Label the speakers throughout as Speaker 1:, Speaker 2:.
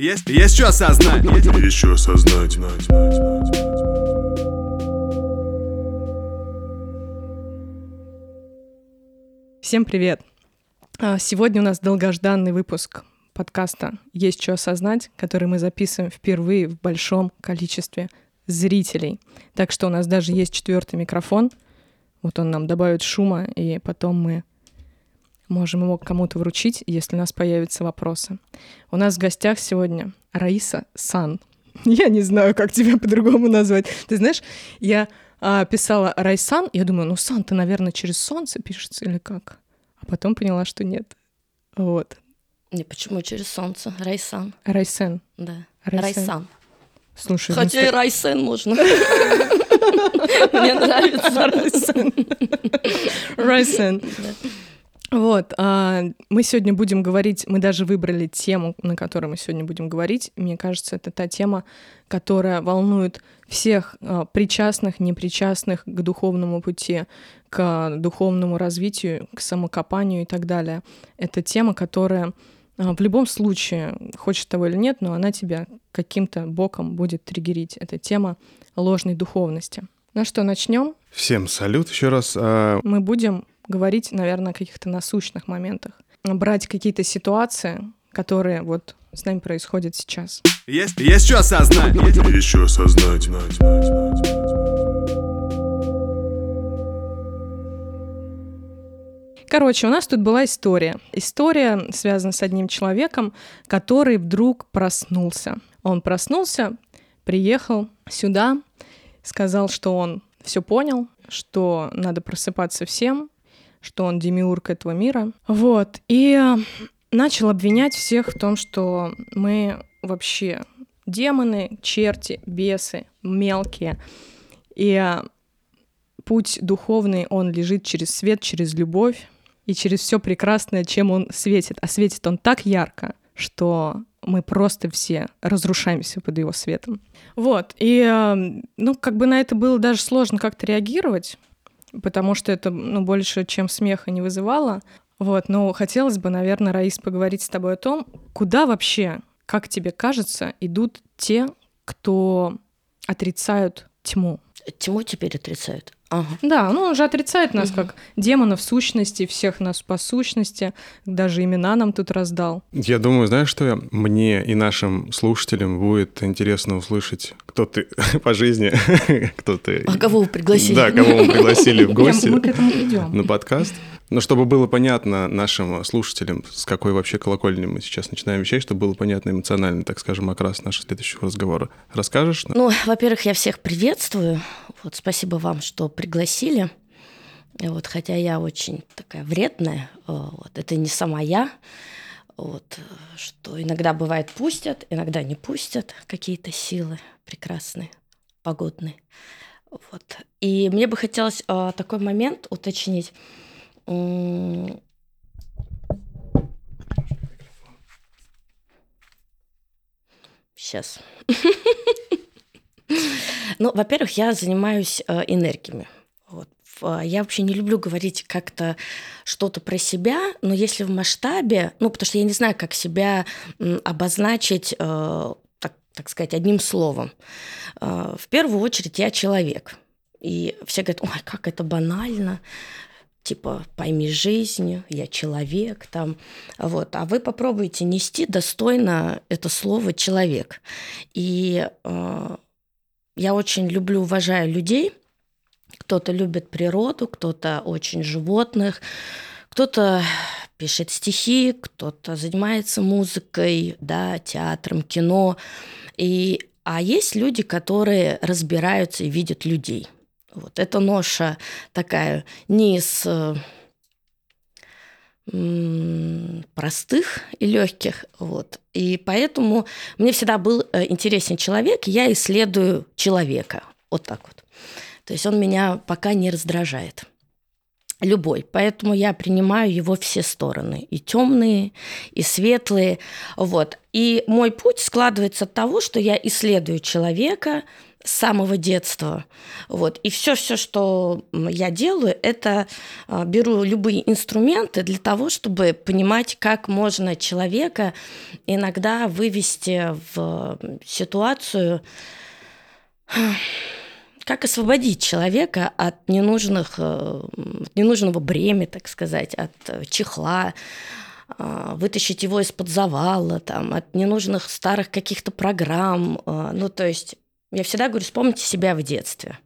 Speaker 1: Есть, есть что осознать.
Speaker 2: Есть что осознать.
Speaker 3: Всем привет! А, Сегодня у нас долгожданный выпуск подкаста «Есть что осознать», который мы записываем впервые в большом количестве зрителей. Так что у нас даже есть четвертый микрофон. Вот он нам добавит шума, и потом мы можем его кому-то вручить, если у нас появятся вопросы. У нас в гостях сегодня Раиса Сан. Я не знаю, как тебя по-другому назвать. Ты знаешь, я а, писала Райсан, я думаю, ну Сан, ты, наверное, через солнце пишется или как? А потом поняла, что нет. Вот.
Speaker 4: Не, почему через солнце? Райсан.
Speaker 3: Райсен.
Speaker 4: Да.
Speaker 3: Райсан.
Speaker 4: Райсан.
Speaker 3: Слушай,
Speaker 4: Хотя и Райсен можно. Мне нравится Райсен.
Speaker 3: Райсен. Вот, а, мы сегодня будем говорить, мы даже выбрали тему, на которой мы сегодня будем говорить. Мне кажется, это та тема, которая волнует всех а, причастных, непричастных к духовному пути, к духовному развитию, к самокопанию и так далее. Это тема, которая а, в любом случае, хочешь того или нет, но она тебя каким-то боком будет триггерить. Это тема ложной духовности. Ну что, начнем?
Speaker 2: Всем салют еще раз. А,
Speaker 3: мы будем говорить, наверное, о каких-то насущных моментах. Брать какие-то ситуации, которые вот с нами происходят сейчас.
Speaker 1: Есть, есть что осознать.
Speaker 2: Есть что осознать.
Speaker 3: Короче, у нас тут была история. История связана с одним человеком, который вдруг проснулся. Он проснулся, приехал сюда, сказал, что он все понял, что надо просыпаться всем, что он демиург этого мира. Вот. И э, начал обвинять всех в том, что мы вообще демоны, черти, бесы, мелкие. И э, путь духовный, он лежит через свет, через любовь и через все прекрасное, чем он светит. А светит он так ярко, что мы просто все разрушаемся под его светом. Вот. И, э, ну, как бы на это было даже сложно как-то реагировать, потому что это ну, больше, чем смеха не вызывало. Вот, но хотелось бы, наверное, Раис, поговорить с тобой о том, куда вообще, как тебе кажется, идут те, кто отрицают тьму.
Speaker 4: Тьму теперь отрицают. Ага.
Speaker 3: Да, ну он же отрицает нас
Speaker 4: Мгм.
Speaker 3: как демонов сущности, всех нас по сущности, даже имена нам тут раздал.
Speaker 2: Я думаю, знаешь, что я- мне и нашим слушателям будет интересно услышать, кто ты по жизни, кто ты...
Speaker 4: А кого вы пригласили?
Speaker 2: Да, кого мы пригласили в гости
Speaker 3: мы к этому идем.
Speaker 2: на подкаст. Но чтобы было понятно нашим слушателям, с какой вообще колокольни мы сейчас начинаем вещать, чтобы было понятно эмоционально, так скажем, окрас нашего следующего разговора. Расскажешь?
Speaker 4: Ну, во-первых, я всех приветствую. Вот, спасибо вам, что пригласили. Вот, хотя я очень такая вредная, э, вот, это не сама я, вот, что иногда бывает пустят, иногда не пустят какие-то силы прекрасные, погодные. Вот. И мне бы хотелось э, такой момент уточнить. Сейчас. Ну, во-первых, я занимаюсь э, энергиями. В- Я вообще не люблю говорить как-то что-то про себя, но если в масштабе, ну, потому что я не знаю, как себя обозначить, э, так, так сказать, одним словом. Э, В первую очередь я человек. И все говорят, ой, как это банально, типа, пойми жизнь, я человек, там, вот. А вы попробуйте нести достойно это слово «человек». И э, я очень люблю, уважаю людей. Кто-то любит природу, кто-то очень животных, кто-то пишет стихи, кто-то занимается музыкой, да, театром, кино. И, а есть люди, которые разбираются и видят людей. Вот эта ноша такая не из э, простых и легких. Вот. И поэтому мне всегда был э, интересен человек, я исследую человека. Вот так вот. То есть он меня пока не раздражает. Любой. Поэтому я принимаю его все стороны. И темные, и светлые. Вот. И мой путь складывается от того, что я исследую человека, с самого детства. Вот. И все, все, что я делаю, это а, беру любые инструменты для того, чтобы понимать, как можно человека иногда вывести в ситуацию, как освободить человека от ненужных, э, от ненужного бремя, так сказать, от э, чехла, а, вытащить его из-под завала, там, от ненужных старых каких-то программ. А, ну, то есть я всегда говорю, вспомните себя в детстве.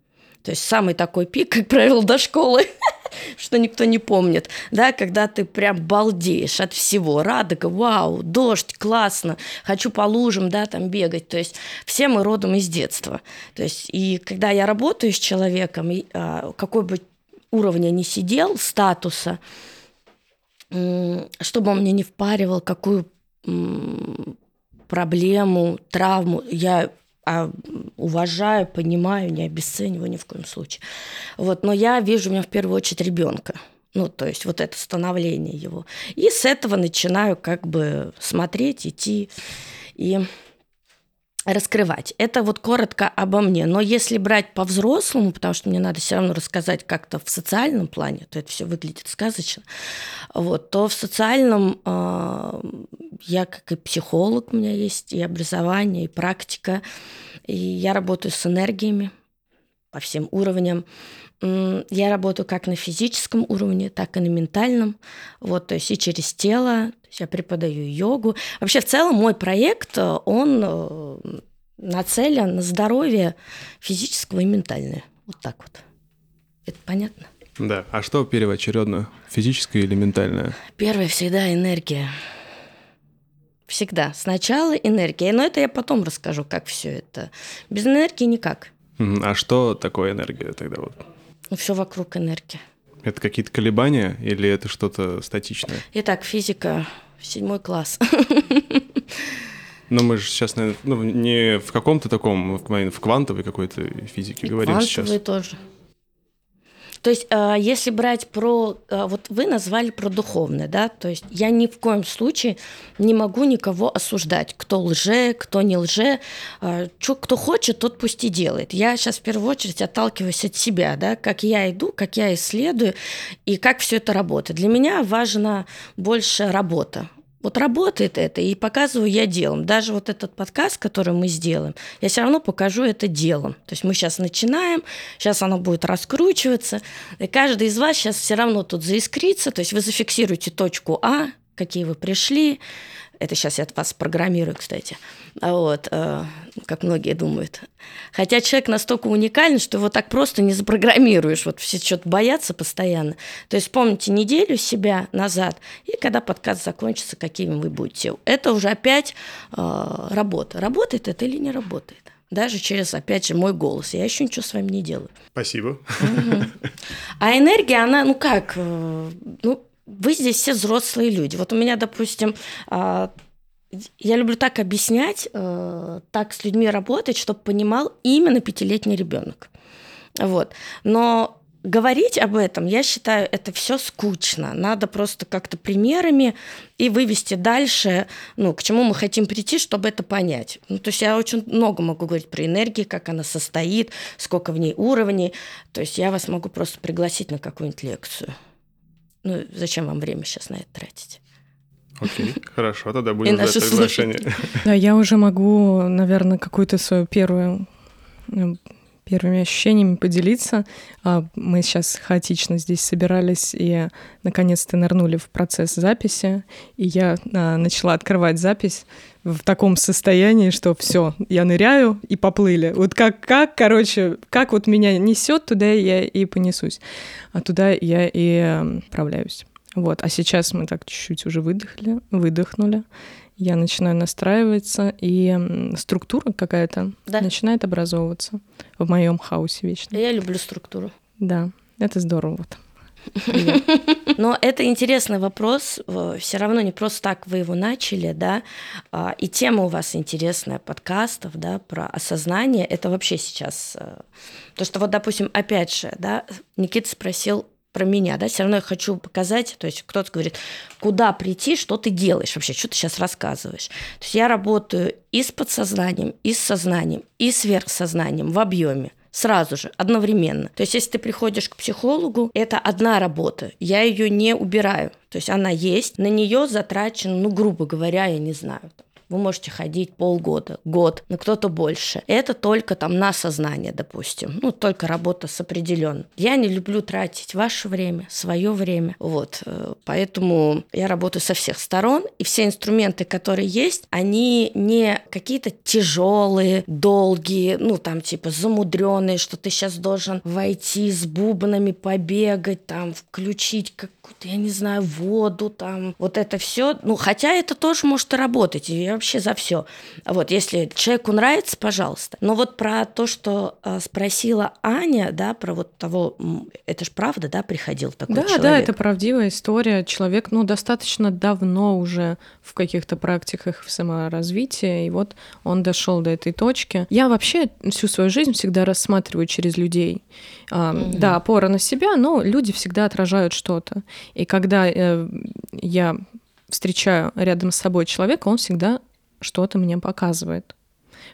Speaker 4: То есть самый такой пик, как правило, до школы, что никто не помнит, да, когда ты прям балдеешь от всего, радуга, вау, дождь, классно, хочу по лужам, да, там бегать, то есть все мы родом из детства. То есть и когда я работаю с человеком, а, какой бы уровня ни сидел, статуса, чтобы он мне не впаривал какую проблему, травму, я а уважаю, понимаю, не обесцениваю ни в коем случае. Вот, но я вижу у меня в первую очередь ребенка. Ну, то есть вот это становление его. И с этого начинаю как бы смотреть, идти и раскрывать. Это вот коротко обо мне. Но если брать по-взрослому, потому что мне надо все равно рассказать как-то в социальном плане, то это все выглядит сказочно, вот, то в социальном э, я как и психолог, у меня есть и образование, и практика, и я работаю с энергиями по всем уровням. Я работаю как на физическом уровне, так и на ментальном. Вот, то есть и через тело, я преподаю йогу. Вообще, в целом, мой проект, э, он э, нацелен на здоровье физического и ментальное. Вот так вот. Это понятно?
Speaker 2: Да. А что первоочередно? Физическое или ментальное?
Speaker 4: Первое всегда энергия. Всегда. Сначала энергия. Но это я потом расскажу, как все это. Без энергии никак.
Speaker 2: А что такое энергия тогда вот?
Speaker 4: Ну, все вокруг энергии.
Speaker 2: Это какие-то колебания или это что-то статичное?
Speaker 4: Итак, физика, седьмой класс.
Speaker 2: Но мы же сейчас, наверное, ну, не в каком-то таком, в квантовой какой-то физике И говорим сейчас.
Speaker 4: Квантовой тоже. То есть, а, если брать про... А, вот вы назвали про духовное, да? То есть я ни в коем случае не могу никого осуждать. Кто лже, кто не лже. А, Чё, кто хочет, тот пусть и делает. Я сейчас в первую очередь отталкиваюсь от себя, да? Как я иду, как я исследую и как все это работает. Для меня важна больше работа. Вот работает это, и показываю я делом. Даже вот этот подкаст, который мы сделаем, я все равно покажу это делом. То есть мы сейчас начинаем, сейчас оно будет раскручиваться, и каждый из вас сейчас все равно тут заискрится, то есть вы зафиксируете точку А, какие вы пришли, это сейчас я вас программирую, кстати. А вот, э, как многие думают. Хотя человек настолько уникален, что его так просто не запрограммируешь. Вот все что-то боятся постоянно. То есть вспомните неделю себя назад, и когда подкаст закончится, какими вы будете. Это уже опять э, работа. Работает это или не работает? даже через, опять же, мой голос. Я еще ничего с вами не делаю.
Speaker 2: Спасибо.
Speaker 4: А энергия, она, ну как, э, ну, вы здесь все взрослые люди. Вот у меня, допустим, а, я люблю так объяснять, э, так с людьми работать, чтобы понимал именно пятилетний ребенок. Вот. Но говорить об этом, я считаю, это все скучно. Надо просто как-то примерами и вывести дальше, ну, к чему мы хотим прийти, чтобы это понять. Ну, то есть я очень много могу говорить про энергию, как она состоит, сколько в ней уровней. То есть я вас могу просто пригласить на какую-нибудь лекцию. Ну, зачем вам время сейчас на это тратить?
Speaker 2: Окей, хорошо, тогда будем ждать приглашение.
Speaker 3: Да, я уже могу, наверное, какую-то свою первую э, первыми ощущениями поделиться. А, мы сейчас хаотично здесь собирались и наконец-то нырнули в процесс записи. И я а, начала открывать запись в таком состоянии, что все, я ныряю и поплыли. Вот как, как, короче, как вот меня несет, туда я и понесусь, а туда я и отправляюсь. Вот, а сейчас мы так чуть-чуть уже выдохли, выдохнули. Я начинаю настраиваться, и структура какая-то да. начинает образовываться в моем хаосе вечно.
Speaker 4: Я люблю структуру.
Speaker 3: Да, это здорово. Вот.
Speaker 4: Но это интересный вопрос. Все равно не просто так вы его начали, да. А, и тема у вас интересная подкастов, да, про осознание. Это вообще сейчас. Э, то, что вот, допустим, опять же, да, Никита спросил про меня, да, все равно я хочу показать, то есть кто-то говорит, куда прийти, что ты делаешь вообще, что ты сейчас рассказываешь. То есть я работаю и с подсознанием, и с сознанием, и сверхсознанием в объеме сразу же, одновременно. То есть, если ты приходишь к психологу, это одна работа, я ее не убираю. То есть она есть, на нее затрачено, ну, грубо говоря, я не знаю, вы можете ходить полгода, год, но кто-то больше. Это только там на сознание, допустим. Ну, только работа с определенным. Я не люблю тратить ваше время, свое время. Вот. Э, поэтому я работаю со всех сторон, и все инструменты, которые есть, они не какие-то тяжелые, долгие, ну, там, типа, замудренные, что ты сейчас должен войти с бубнами, побегать, там, включить какую-то, я не знаю, воду, там, вот это все. Ну, хотя это тоже может работать. Я вообще за все. Вот, если человеку нравится, пожалуйста. Но вот про то, что э, спросила Аня, да, про вот того, это же правда, да, приходил такой
Speaker 3: да,
Speaker 4: человек?
Speaker 3: Да, это правдивая история. Человек, ну, достаточно давно уже в каких-то практиках в саморазвитии, и вот он дошел до этой точки. Я вообще всю свою жизнь всегда рассматриваю через людей. Mm-hmm. Да, опора на себя, но люди всегда отражают что-то. И когда э, я встречаю рядом с собой человека, он всегда что-то мне показывает.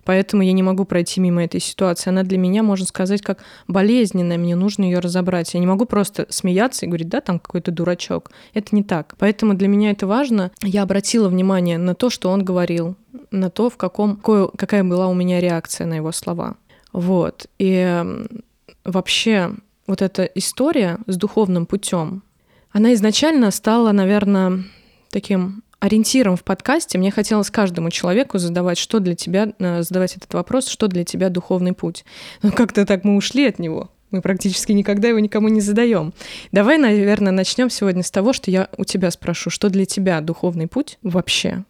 Speaker 3: Поэтому я не могу пройти мимо этой ситуации. Она для меня, можно сказать, как болезненная, мне нужно ее разобрать. Я не могу просто смеяться и говорить, да, там какой-то дурачок. Это не так. Поэтому для меня это важно. Я обратила внимание на то, что он говорил, на то, в каком, какая была у меня реакция на его слова. Вот. И вообще вот эта история с духовным путем, она изначально стала, наверное, таким ориентиром в подкасте мне хотелось каждому человеку задавать, что для тебя, э, задавать этот вопрос, что для тебя духовный путь. Но как-то так мы ушли от него. Мы практически никогда его никому не задаем. Давай, наверное, начнем сегодня с того, что я у тебя спрошу, что для тебя духовный путь вообще?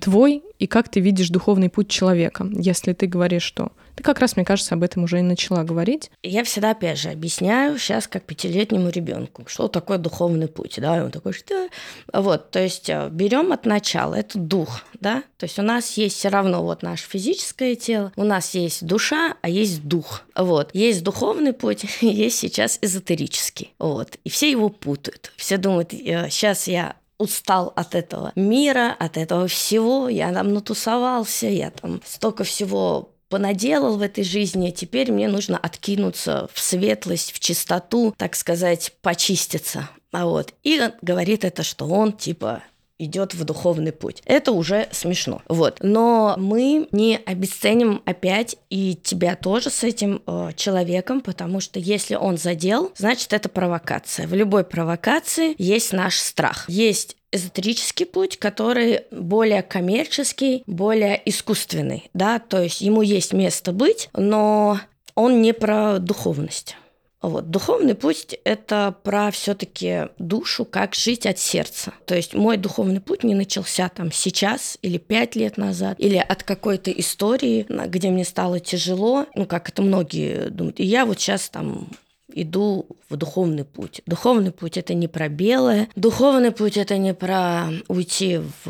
Speaker 3: Твой и как ты видишь духовный путь человека, если ты говоришь, что ты как раз, мне кажется, об этом уже и начала говорить.
Speaker 4: Я всегда, опять же, объясняю сейчас как пятилетнему ребенку, что такое духовный путь, да, и он такой, что... Вот, то есть э, берем от начала, это дух, да, то есть у нас есть все равно вот наше физическое тело, у нас есть душа, а есть дух, вот. Есть духовный путь, есть сейчас эзотерический, вот, и все его путают. Все думают, сейчас я устал от этого мира, от этого всего. Я там натусовался, я там столько всего понаделал в этой жизни, теперь мне нужно откинуться в светлость, в чистоту, так сказать, почиститься. А вот. И говорит это, что он типа идет в духовный путь. Это уже смешно. Вот. Но мы не обесценим опять и тебя тоже с этим э, человеком, потому что если он задел, значит это провокация. В любой провокации есть наш страх. Есть эзотерический путь, который более коммерческий, более искусственный, да, то есть ему есть место быть, но он не про духовность. Вот. Духовный путь – это про все таки душу, как жить от сердца. То есть мой духовный путь не начался там сейчас или пять лет назад, или от какой-то истории, где мне стало тяжело, ну, как это многие думают. И я вот сейчас там иду в духовный путь. Духовный путь это не про белое, духовный путь это не про уйти в,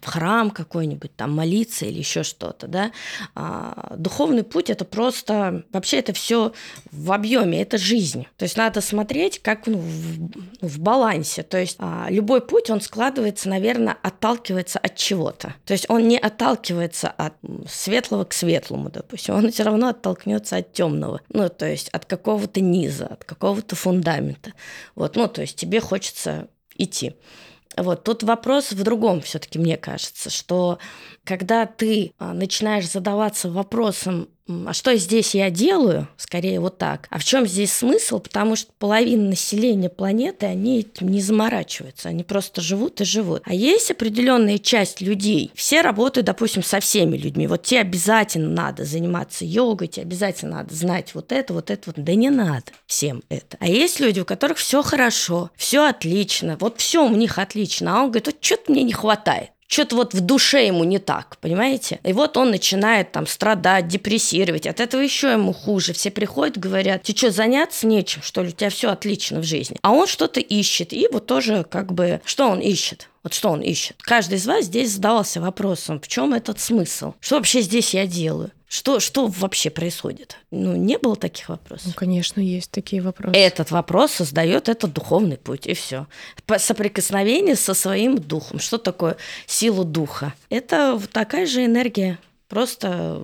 Speaker 4: в храм какой-нибудь, там молиться или еще что-то, да. А, духовный путь это просто вообще это все в объеме, это жизнь. То есть надо смотреть как ну, в, в балансе. То есть а, любой путь он складывается, наверное, отталкивается от чего-то. То есть он не отталкивается от светлого к светлому, допустим, он все равно оттолкнется от темного, ну то есть от какого-то низа, от какого-то фундамента. Вот, ну, то есть тебе хочется идти. Вот тут вопрос в другом все-таки, мне кажется, что когда ты а, начинаешь задаваться вопросом, а что здесь я делаю, скорее вот так, а в чем здесь смысл, потому что половина населения планеты, они этим не заморачиваются, они просто живут и живут. А есть определенная часть людей, все работают, допустим, со всеми людьми, вот тебе обязательно надо заниматься йогой, тебе обязательно надо знать вот это, вот это, вот, да не надо всем это. А есть люди, у которых все хорошо, все отлично, вот все у них отлично, а он говорит, вот что-то мне не хватает что-то вот в душе ему не так, понимаете? И вот он начинает там страдать, депрессировать, от этого еще ему хуже. Все приходят, говорят, ты что, заняться нечем, что ли, у тебя все отлично в жизни. А он что-то ищет, и вот тоже как бы, что он ищет? Вот что он ищет? Каждый из вас здесь задавался вопросом, в чем этот смысл? Что вообще здесь я делаю? Что, что вообще происходит? Ну, не было таких вопросов.
Speaker 3: Ну, конечно, есть такие вопросы.
Speaker 4: Этот вопрос создает этот духовный путь, и все. Соприкосновение со своим духом. Что такое сила духа? Это такая же энергия. Просто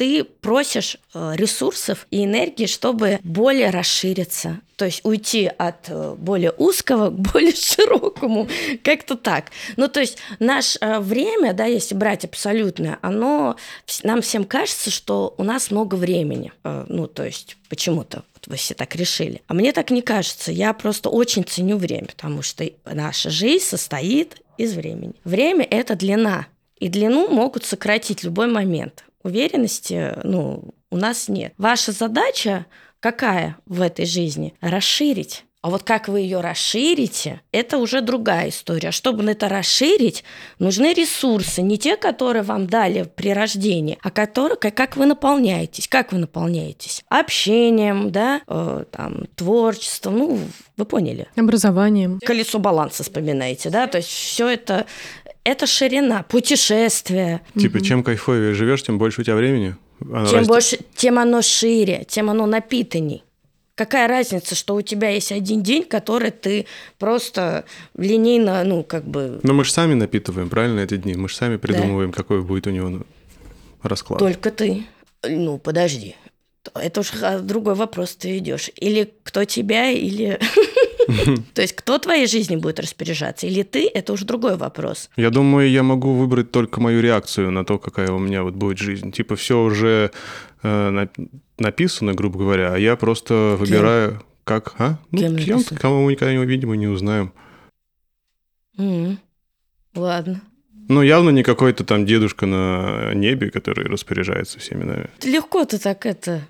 Speaker 4: ты просишь э, ресурсов и энергии, чтобы более расшириться. То есть уйти от э, более узкого к более широкому. Как-то так. Ну, то есть наше э, время, да, если брать абсолютное, оно нам всем кажется, что у нас много времени. Ну, то есть почему-то вот вы все так решили. А мне так не кажется. Я просто очень ценю время, потому что наша жизнь состоит из времени. Время – это длина. И длину могут сократить любой момент уверенности ну, у нас нет. Ваша задача какая в этой жизни? Расширить. А вот как вы ее расширите, это уже другая история. А чтобы это расширить, нужны ресурсы, не те, которые вам дали при рождении, а которые, как вы наполняетесь. Как вы наполняетесь? Общением, да, э, там, творчеством, ну, вы поняли.
Speaker 3: Образованием.
Speaker 4: Колесо баланса вспоминаете, да, то есть все это это ширина, путешествие.
Speaker 2: Типа, угу. чем кайфовее живешь, тем больше у тебя времени.
Speaker 4: Оно чем растет. больше, тем оно шире, тем оно напитанней. Какая разница, что у тебя есть один день, который ты просто линейно, ну, как бы...
Speaker 2: Но мы же сами напитываем, правильно, эти дни? Мы же сами придумываем, да. какой будет у него расклад.
Speaker 4: Только ты. Ну, подожди. Это уж другой вопрос ты идешь. Или кто тебя, или... То есть кто твоей жизнью будет распоряжаться? Или ты? Это уже другой вопрос.
Speaker 2: Я думаю, я могу выбрать только мою реакцию на то, какая у меня вот будет жизнь. Типа все уже э, написано, грубо говоря, а я просто выбираю, кем? как... А? Ну, кем, кем кого мы никогда, видимо, не узнаем.
Speaker 4: Mm-hmm. Ладно.
Speaker 2: Ну, явно не какой-то там дедушка на небе, который распоряжается всеми нами.
Speaker 4: Легко ты так это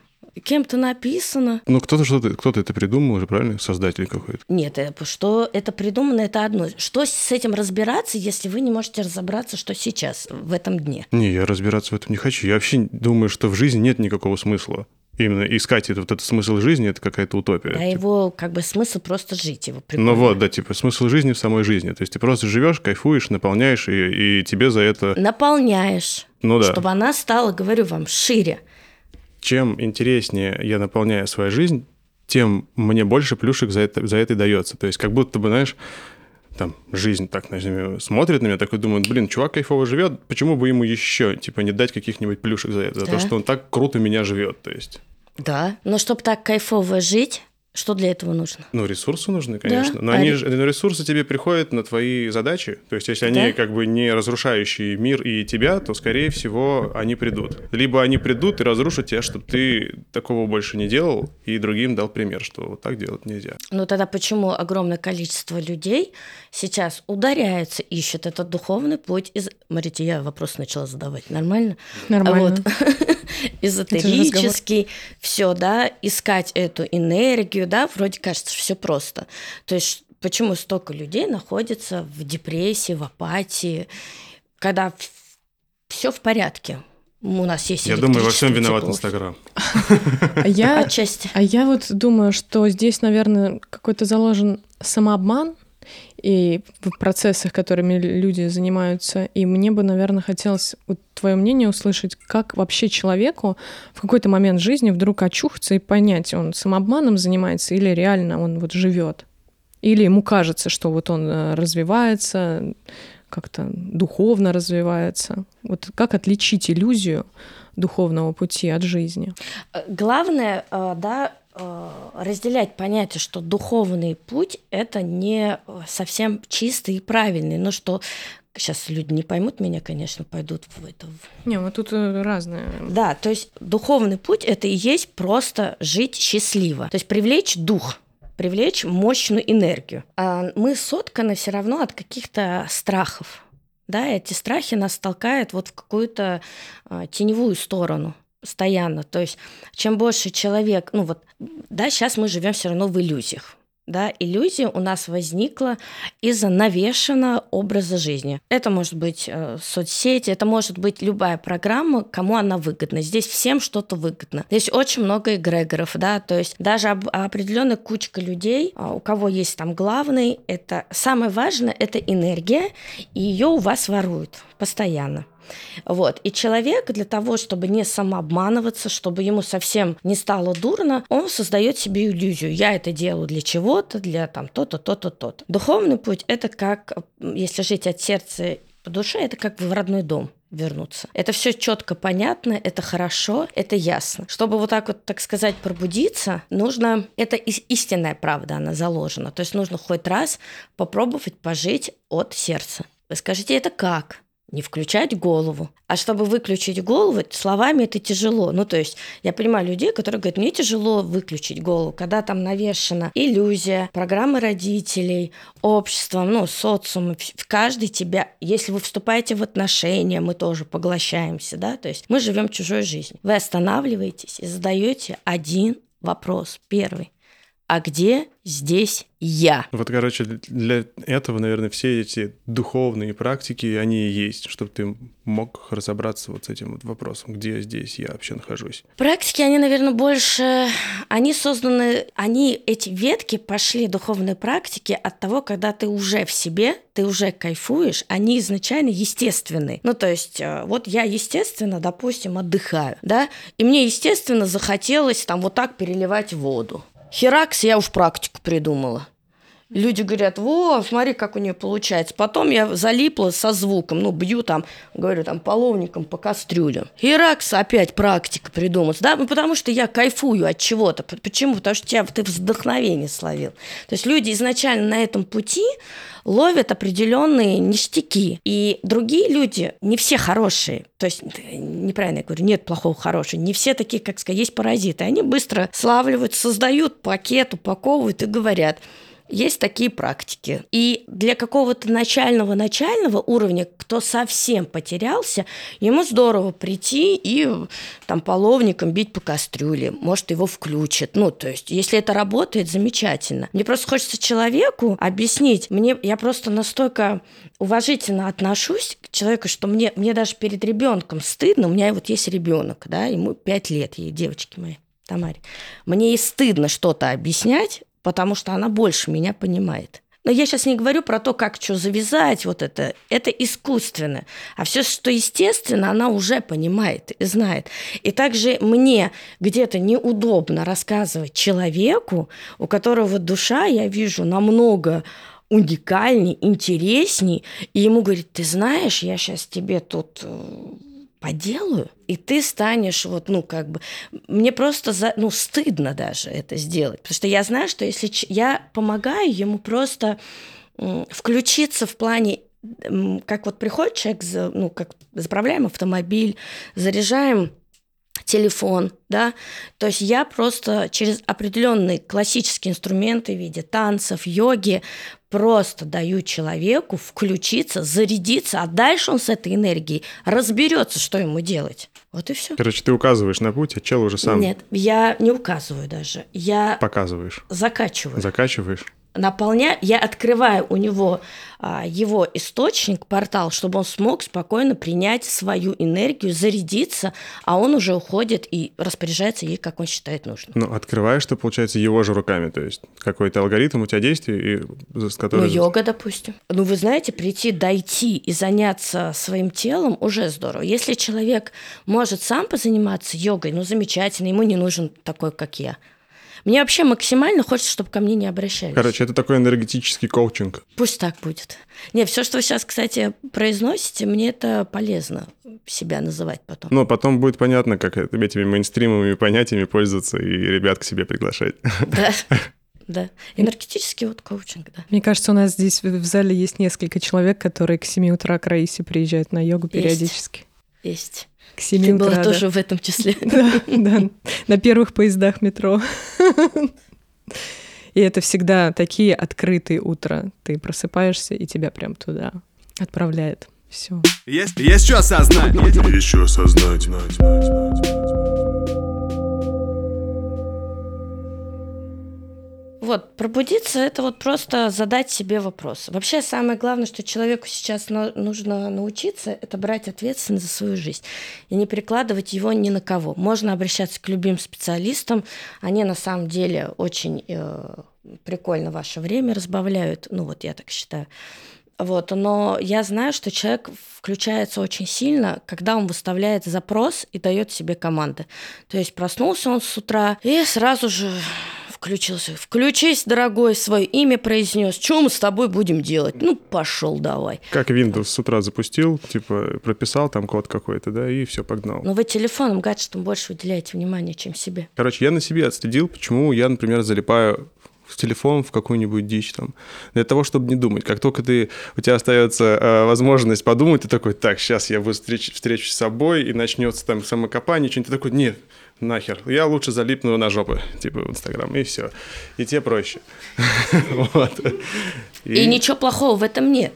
Speaker 4: кем-то написано.
Speaker 2: Ну, кто-то что-то, кто-то это придумал уже, правильно? Создатель какой-то.
Speaker 4: Нет, это, что это придумано, это одно. Что с этим разбираться, если вы не можете разобраться, что сейчас, в этом дне?
Speaker 2: Не, я разбираться в этом не хочу. Я вообще думаю, что в жизни нет никакого смысла. Именно искать это, вот этот смысл жизни, это какая-то утопия.
Speaker 4: Да, типа. его как бы смысл просто жить, его
Speaker 2: прикольно. Ну вот, да, типа смысл жизни в самой жизни. То есть ты просто живешь, кайфуешь, наполняешь, и, и тебе за это...
Speaker 4: Наполняешь. Ну да. Чтобы она стала, говорю вам, шире
Speaker 2: чем интереснее я наполняю свою жизнь, тем мне больше плюшек за это, за это дается. То есть как будто бы, знаешь, там, жизнь так назовем, смотрит на меня, такой думает, блин, чувак кайфово живет, почему бы ему еще, типа, не дать каких-нибудь плюшек за это, да. за то, что он так круто меня живет, то есть.
Speaker 4: Да, но чтобы так кайфово жить, что для этого нужно?
Speaker 2: Ну, ресурсы нужны, конечно. Да? Но а они же, ресурсы тебе приходят на твои задачи. То есть, если да? они как бы не разрушающие мир и тебя, то, скорее всего, они придут. Либо они придут и разрушат тебя, чтобы ты такого больше не делал, и другим дал пример, что вот так делать нельзя.
Speaker 4: Ну, тогда почему огромное количество людей сейчас ударяются, ищут этот духовный путь из... Смотрите, я вопрос начала задавать. Нормально?
Speaker 3: Нормально.
Speaker 4: Вот. Эзотерический, все, да, искать эту энергию, да, вроде кажется, все просто. То есть почему столько людей находятся в депрессии, в апатии, когда все в порядке, у нас есть
Speaker 2: Я думаю, во всем виноват Инстаграм.
Speaker 3: А я, Отчасти. А я вот думаю, что здесь, наверное, какой-то заложен самообман, и в процессах, которыми люди занимаются. И мне бы, наверное, хотелось вот твое мнение услышать, как вообще человеку в какой-то момент жизни вдруг очухаться и понять, он самообманом занимается или реально он вот живет. Или ему кажется, что вот он э, развивается, как-то духовно развивается. Вот как отличить иллюзию духовного пути от жизни?
Speaker 4: Главное, э, да, разделять понятие, что духовный путь это не совсем чистый и правильный, но что сейчас люди не поймут меня, конечно, пойдут в это.
Speaker 3: Не, мы тут э, разные.
Speaker 4: Да, то есть духовный путь это и есть просто жить счастливо, то есть привлечь дух привлечь мощную энергию. А мы сотканы все равно от каких-то страхов. Да, эти страхи нас толкают вот в какую-то а, теневую сторону постоянно. То есть чем больше человек, ну вот, да, сейчас мы живем все равно в иллюзиях. Да, иллюзия у нас возникла из-за навешенного образа жизни. Это может быть э, соцсети, это может быть любая программа, кому она выгодна. Здесь всем что-то выгодно. Здесь очень много эгрегоров, да, то есть даже об, определенная кучка людей, а, у кого есть там главный, это самое важное, это энергия, и ее у вас воруют постоянно. Вот. И человек для того, чтобы не самообманываться, чтобы ему совсем не стало дурно, он создает себе иллюзию. Я это делаю для чего-то, для там то-то, то-то, то-то. Духовный путь – это как, если жить от сердца по душе, это как в родной дом вернуться. Это все четко понятно, это хорошо, это ясно. Чтобы вот так вот, так сказать, пробудиться, нужно, это истинная правда, она заложена. То есть нужно хоть раз попробовать пожить от сердца. Вы скажете, это как? Не включать голову. А чтобы выключить голову, словами это тяжело. Ну, то есть я понимаю людей, которые говорят, мне тяжело выключить голову, когда там навешена иллюзия, программы родителей, обществом, ну, социумом, каждый тебя, если вы вступаете в отношения, мы тоже поглощаемся, да, то есть мы живем чужой жизнью. Вы останавливаетесь и задаете один вопрос, первый. А где здесь я.
Speaker 2: Вот, короче, для этого, наверное, все эти духовные практики, они и есть, чтобы ты мог разобраться вот с этим вот вопросом, где здесь я вообще нахожусь.
Speaker 4: Практики, они, наверное, больше, они созданы, они, эти ветки пошли, духовные практики, от того, когда ты уже в себе, ты уже кайфуешь, они изначально естественны. Ну, то есть, э, вот я, естественно, допустим, отдыхаю, да, и мне, естественно, захотелось там вот так переливать воду. Херакс я уж практику придумала. Люди говорят, во, смотри, как у нее получается. Потом я залипла со звуком, ну, бью там, говорю, там, половником по кастрюлям. Херакс опять практика придумать, да, ну, потому что я кайфую от чего-то. Почему? Потому что тебя, ты вдохновение словил. То есть люди изначально на этом пути ловят определенные ништяки. И другие люди, не все хорошие, то есть неправильно я говорю, нет плохого хорошего, не все такие, как сказать, есть паразиты. Они быстро славливают, создают пакет, упаковывают и говорят – есть такие практики. И для какого-то начального-начального уровня, кто совсем потерялся, ему здорово прийти и там половником бить по кастрюле. Может, его включат. Ну, то есть, если это работает, замечательно. Мне просто хочется человеку объяснить. Мне, я просто настолько уважительно отношусь к человеку, что мне, мне даже перед ребенком стыдно. У меня вот есть ребенок, да, ему 5 лет, ей девочки мои. Тамаре. Мне и стыдно что-то объяснять, потому что она больше меня понимает. Но я сейчас не говорю про то, как что завязать, вот это. Это искусственно. А все, что естественно, она уже понимает и знает. И также мне где-то неудобно рассказывать человеку, у которого душа, я вижу, намного уникальней, интересней, и ему говорит, ты знаешь, я сейчас тебе тут э, поделаю, и ты станешь вот, ну, как бы... Мне просто, за, ну, стыдно даже это сделать, потому что я знаю, что если я помогаю ему просто включиться в плане как вот приходит человек, ну, как заправляем автомобиль, заряжаем телефон, да, то есть я просто через определенные классические инструменты в виде танцев, йоги просто даю человеку включиться, зарядиться, а дальше он с этой энергией разберется, что ему делать. Вот и все.
Speaker 2: Короче, ты указываешь на путь, а чел уже сам.
Speaker 4: Нет, я не указываю даже. Я
Speaker 2: показываешь.
Speaker 4: Закачиваю.
Speaker 2: Закачиваешь
Speaker 4: наполняю, я открываю у него а, его источник, портал, чтобы он смог спокойно принять свою энергию, зарядиться, а он уже уходит и распоряжается ей, как он считает нужным.
Speaker 2: Ну, открываешь ты, получается, его же руками, то есть какой-то алгоритм у тебя действий, и, с которым...
Speaker 4: Ну, йога, допустим. Ну, вы знаете, прийти, дойти и заняться своим телом уже здорово. Если человек может сам позаниматься йогой, ну, замечательно, ему не нужен такой, как я. Мне вообще максимально хочется, чтобы ко мне не обращались.
Speaker 2: Короче, это такой энергетический коучинг.
Speaker 4: Пусть так будет. Не, все, что вы сейчас, кстати, произносите, мне это полезно себя называть потом.
Speaker 2: Ну, потом будет понятно, как этими мейнстримовыми понятиями пользоваться и ребят к себе приглашать.
Speaker 4: Да. Да, энергетический вот коучинг, да.
Speaker 3: Мне кажется, у нас здесь в зале есть несколько человек, которые к 7 утра к Раисе приезжают на йогу периодически.
Speaker 4: Есть.
Speaker 3: К 7
Speaker 4: Ты
Speaker 3: утра,
Speaker 4: была
Speaker 3: да.
Speaker 4: тоже в этом числе.
Speaker 3: Да, да, на первых поездах метро. И это всегда такие открытые утра. Ты просыпаешься, и тебя прям туда отправляет. Все.
Speaker 1: Есть, есть что осознать.
Speaker 5: Есть что осознать.
Speaker 4: Вот, пробудиться – это вот просто задать себе вопрос. Вообще самое главное, что человеку сейчас нужно научиться, это брать ответственность за свою жизнь и не перекладывать его ни на кого. Можно обращаться к любым специалистам, они на самом деле очень э, прикольно ваше время разбавляют, ну вот я так считаю. Вот, но я знаю, что человек включается очень сильно, когда он выставляет запрос и дает себе команды. То есть проснулся он с утра и сразу же включился. Включись, дорогой, свое имя произнес. Что мы с тобой будем делать? Ну, пошел давай.
Speaker 2: Как Windows с утра запустил, типа прописал там код какой-то, да, и все погнал.
Speaker 4: Но вы телефоном, гаджетом больше уделяете внимания, чем себе.
Speaker 2: Короче, я на себе отследил, почему я, например, залипаю в телефон, в какую-нибудь дичь там, для того, чтобы не думать. Как только ты, у тебя остается э, возможность подумать, ты такой, так, сейчас я встреч, встречусь с собой, и начнется там самокопание, что-нибудь, ты такой, нет, нахер, я лучше залипну на жопы, типа в Инстаграм, и все. И тебе проще.
Speaker 4: И ничего плохого в этом нет.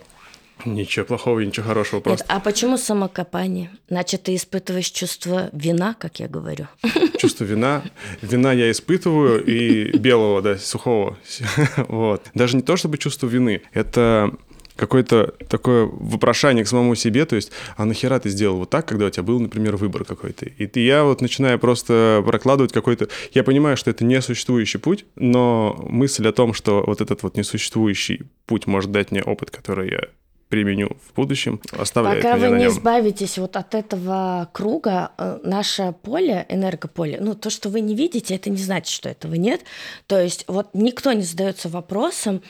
Speaker 2: Ничего плохого и ничего хорошего просто.
Speaker 4: а почему самокопание? Значит, ты испытываешь чувство вина, как я говорю.
Speaker 2: Чувство вина. Вина я испытываю и белого, да, сухого. Вот. Даже не то, чтобы чувство вины. Это какое-то такое вопрошание к самому себе, то есть, а нахера ты сделал вот так, когда у тебя был, например, выбор какой-то? И ты, я вот начинаю просто прокладывать какой-то... Я понимаю, что это несуществующий путь, но мысль о том, что вот этот вот несуществующий путь может дать мне опыт, который я применю в будущем, оставляет
Speaker 4: Пока
Speaker 2: меня
Speaker 4: вы не избавитесь вот от этого круга, э, наше поле, энергополе, ну, то, что вы не видите, это не значит, что этого нет. То есть вот никто не задается вопросом,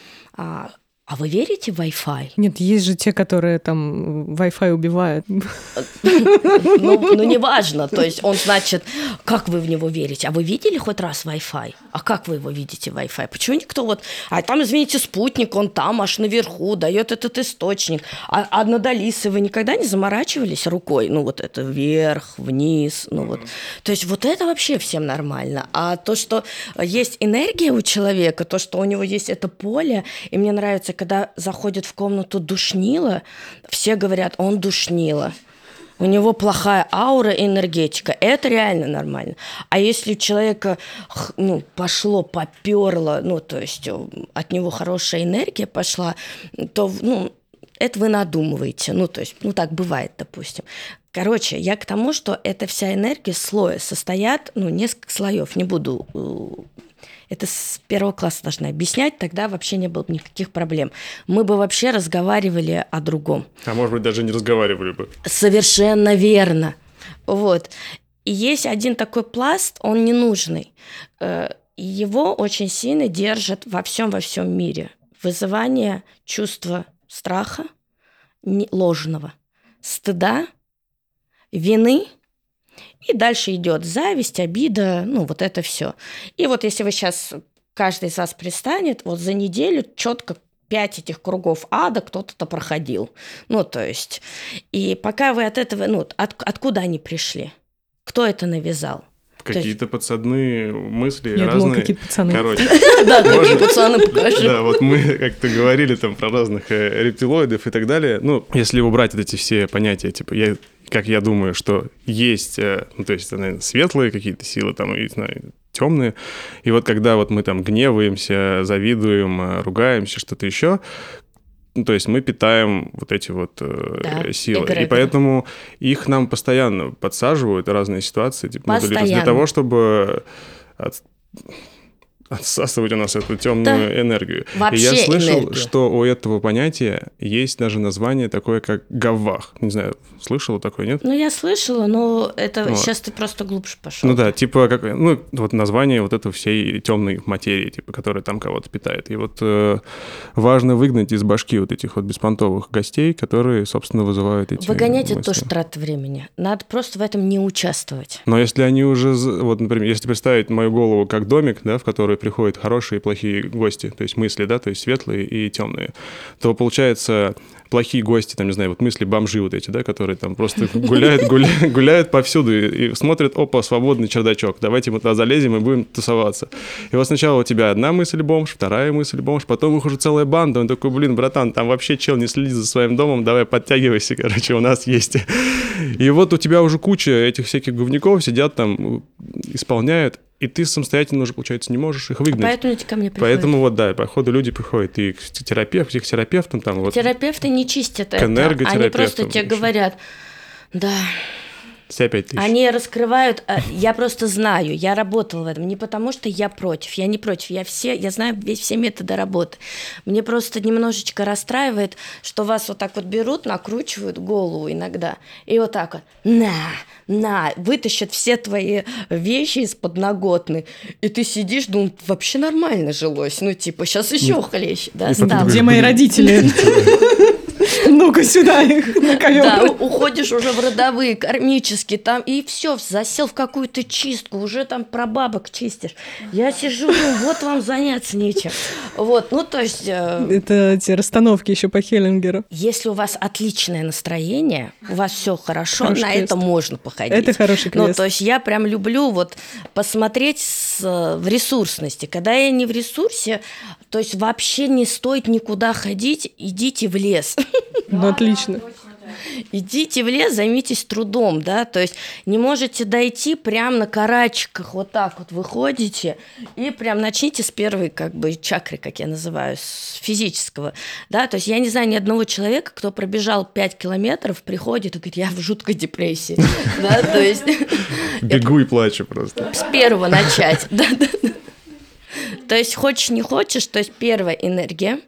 Speaker 4: а, вы верите в Wi-Fi?
Speaker 3: Нет, есть же те, которые там Wi-Fi убивают.
Speaker 4: Ну, ну, неважно. То есть он, значит, как вы в него верите? А вы видели хоть раз Wi-Fi? А как вы его видите, Wi-Fi? Почему никто вот... А там, извините, спутник, он там аж наверху, дает этот источник. А, а над Алисой вы никогда не заморачивались рукой? Ну, вот это вверх, вниз, ну вот. То есть вот это вообще всем нормально. А то, что есть энергия у человека, то, что у него есть это поле, и мне нравится, когда заходит в комнату душнило, все говорят, он душнило. У него плохая аура и энергетика. Это реально нормально. А если у человека ну, пошло, поперло, ну, то есть э, от него хорошая энергия пошла, то, ну, это вы надумываете. Ну, то есть, ну, так бывает, допустим. Короче, я к тому, что эта вся энергия слоя состоят, ну, несколько слоев. Не буду э, это с первого класса должны объяснять, тогда вообще не было бы никаких проблем. Мы бы вообще разговаривали о другом.
Speaker 2: А может быть, даже не разговаривали бы.
Speaker 4: Совершенно верно. Вот. И есть один такой пласт, он ненужный. Э, его очень сильно держат во всем во всем мире. Вызывание чувства страха, ложного, стыда, вины – и дальше идет зависть, обида, ну вот это все. И вот если вы сейчас, каждый из вас пристанет, вот за неделю четко пять этих кругов ада кто-то-то проходил. Ну, то есть, и пока вы от этого, ну, от, откуда они пришли? Кто это навязал?
Speaker 2: Какие-то подсадные мысли
Speaker 3: Я
Speaker 2: разные.
Speaker 3: думала, какие пацаны.
Speaker 2: Короче.
Speaker 4: Да, какие пацаны, покажи.
Speaker 2: Да, вот мы как-то говорили там про разных э, рептилоидов и так далее. Ну, если убрать вот эти все понятия, типа, я как я думаю, что есть, э, ну, то есть, наверное, светлые какие-то силы, там, и, темные. И вот когда вот мы там гневаемся, завидуем, э, ругаемся, что-то еще, ну, то есть мы питаем вот эти вот э, да, силы. И поэтому их нам постоянно подсаживают разные ситуации, типа,
Speaker 4: постоянно.
Speaker 2: для того, чтобы отсасывать у нас эту темную да. энергию.
Speaker 4: Вообще
Speaker 2: и я слышал,
Speaker 4: энергию.
Speaker 2: что у этого понятия есть даже название такое, как гавах. Не знаю, слышала такое, нет?
Speaker 4: Ну, я слышала, но это вот. сейчас ты просто глубже пошел.
Speaker 2: Ну да, типа, как, ну, вот название вот этой всей темной материи, типа, которая там кого-то питает. И вот э, важно выгнать из башки вот этих вот беспонтовых гостей, которые, собственно, вызывают эти
Speaker 4: Выгонять
Speaker 2: мысли.
Speaker 4: это тоже трата времени. Надо просто в этом не участвовать.
Speaker 2: Но если они уже, вот, например, если представить мою голову как домик, да, в который приходят хорошие и плохие гости, то есть мысли, да, то есть светлые и темные, то получается плохие гости, там, не знаю, вот мысли бомжи вот эти, да, которые там просто гуляют, гуляют, гуляют повсюду и, и смотрят, опа, свободный чердачок, давайте мы туда залезем и будем тусоваться. И вот сначала у тебя одна мысль бомж, вторая мысль бомж, потом их уже целая банда, он такой, блин, братан, там вообще чел не следит за своим домом, давай подтягивайся, короче, у нас есть. И вот у тебя уже куча этих всяких говняков сидят там, исполняют, и ты самостоятельно уже, получается, не можешь их выгнать.
Speaker 4: Поэтому эти ко мне приходят.
Speaker 2: Поэтому вот, да, по ходу люди приходят и к терапевту, психотерапевтам там вот.
Speaker 4: Терапевты не чистят это. Они просто тебе говорят, да,
Speaker 2: Все пять тысяч.
Speaker 4: Они раскрывают, э, я просто знаю, я работала в этом, не потому что я против, я не против, я все, я знаю весь все методы работы. Мне просто немножечко расстраивает, что вас вот так вот берут, накручивают голову иногда, и вот так вот, на, на, вытащат все твои вещи из подноготны, и ты сидишь, думаешь, вообще нормально жилось, ну типа, сейчас еще хлеще, да, стало.
Speaker 3: Где мои родители? Ну-ка сюда их на
Speaker 4: Да,
Speaker 3: ковер.
Speaker 4: у- уходишь уже в родовые, кармические, там, и все, засел в какую-то чистку, уже там про бабок чистишь. Я сижу, думаю, вот вам заняться нечем. Вот, ну, то есть, э,
Speaker 3: Это те расстановки еще по Хеллингеру.
Speaker 4: если у вас отличное настроение, у вас все хорошо,
Speaker 3: Хороший
Speaker 4: на
Speaker 3: квест.
Speaker 4: это можно походить.
Speaker 3: Это хороший
Speaker 4: Ну,
Speaker 3: квест.
Speaker 4: то есть я прям люблю вот посмотреть с, в ресурсности. Когда я не в ресурсе, то есть вообще не стоит никуда ходить, идите в лес.
Speaker 3: Ну, отлично.
Speaker 4: Идите в лес, займитесь трудом, да, то есть не можете дойти прям на карачиках, вот так вот выходите и прям начните с первой как бы чакры, как я называю, с физического, да, то есть я не знаю ни одного человека, кто пробежал 5 километров, приходит и говорит, я в жуткой депрессии, да, то есть
Speaker 2: Бегу и плачу просто.
Speaker 4: с первого начать, да, да. То есть хочешь, не хочешь, то есть первая энергия,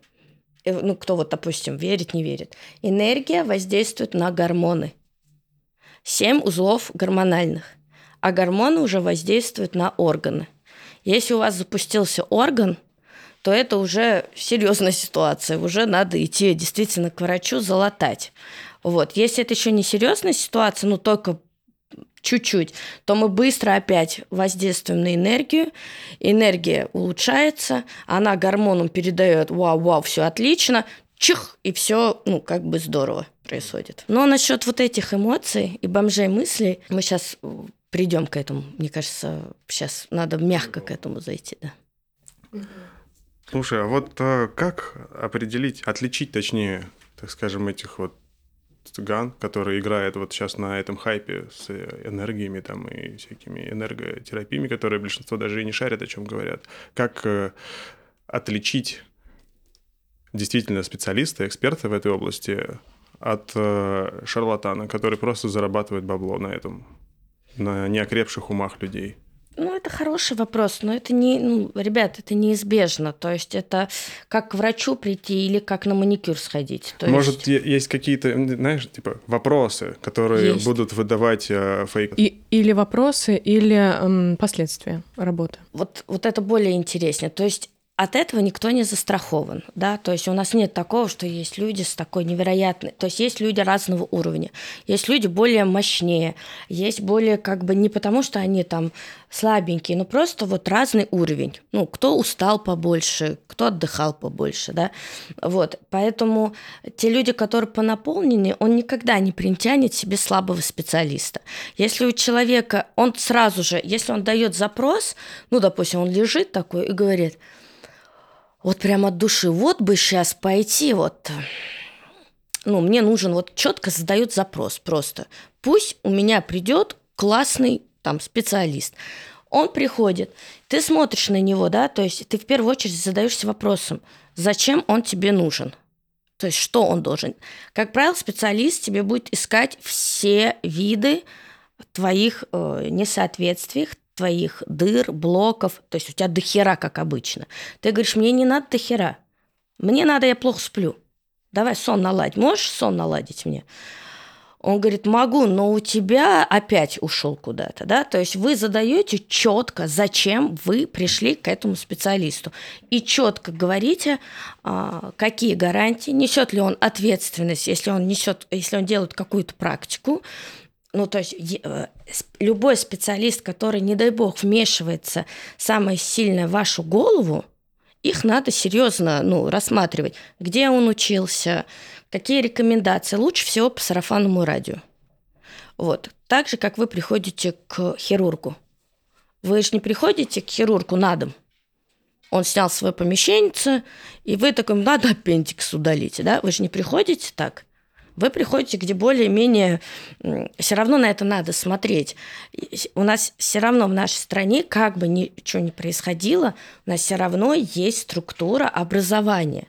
Speaker 4: ну, кто вот, допустим, верит, не верит, энергия воздействует на гормоны. Семь узлов гормональных, а гормоны уже воздействуют на органы. Если у вас запустился орган, то это уже серьезная ситуация, уже надо идти действительно к врачу залатать. Вот. Если это еще не серьезная ситуация, ну только чуть-чуть, то мы быстро опять воздействуем на энергию, энергия улучшается, она гормонам передает, вау-вау, все отлично, чих, и все, ну, как бы здорово происходит. Но насчет вот этих эмоций и бомжей мыслей, мы сейчас придем к этому. Мне кажется, сейчас надо мягко к этому зайти, да.
Speaker 2: Слушай, а вот а, как определить, отличить, точнее, так скажем, этих вот цыган, которые играют вот сейчас на этом хайпе с энергиями там и всякими энерготерапиями, которые большинство даже и не шарят, о чем говорят. Как э, отличить действительно специалиста, эксперта в этой области от э, шарлатана, который просто зарабатывает бабло на этом, на неокрепших умах людей?
Speaker 4: Ну, это хороший вопрос, но это не, ну, ребят, это неизбежно. То есть это как к врачу прийти или как на маникюр сходить. То
Speaker 2: Может,
Speaker 4: есть...
Speaker 2: есть какие-то, знаешь, типа вопросы, которые
Speaker 4: Есть.
Speaker 2: будут выдавать э, фейк?
Speaker 3: И, или вопросы, или м, последствия работы.
Speaker 4: вот, вот это более интереснее. То есть от этого никто не застрахован, да, то есть у нас нет такого, что есть люди с такой невероятной, то есть есть люди разного уровня, есть люди более мощнее, есть более как бы не потому, что они там слабенькие, но просто вот разный уровень, ну, кто устал побольше, кто отдыхал побольше, да, вот, поэтому те люди, которые понаполнены, он никогда не притянет себе слабого специалиста. Если у человека, он сразу же, если он дает запрос, ну, допустим, он лежит такой и говорит, вот прям от души, вот бы сейчас пойти, вот, ну, мне нужен, вот четко задает запрос просто. Пусть у меня придет классный там специалист. Он приходит, ты смотришь на него, да, то есть ты в первую очередь задаешься вопросом, зачем он тебе нужен? То есть что он должен? Как правило, специалист тебе будет искать все виды твоих э, несоответствий, твоих дыр, блоков. То есть у тебя дохера, как обычно. Ты говоришь, мне не надо дохера. Мне надо, я плохо сплю. Давай сон наладь. Можешь сон наладить мне? Он говорит, могу, но у тебя опять ушел куда-то, да? То есть вы задаете четко, зачем вы пришли к этому специалисту. И четко говорите, а, какие гарантии, несет ли он ответственность, если он несет, если он делает какую-то практику, ну, то есть э, любой специалист, который, не дай бог, вмешивается самое сильное в вашу голову, их надо серьезно ну, рассматривать. Где он учился, какие рекомендации. Лучше всего по сарафанному радио. Вот. Так же, как вы приходите к хирургу. Вы же не приходите к хирургу на дом. Он снял свое помещение, и вы такой, надо аппендикс удалить. Да? Вы же не приходите так. Вы приходите, где более-менее... Все равно на это надо смотреть. У нас все равно в нашей стране, как бы ничего ни происходило, у нас все равно есть структура образования.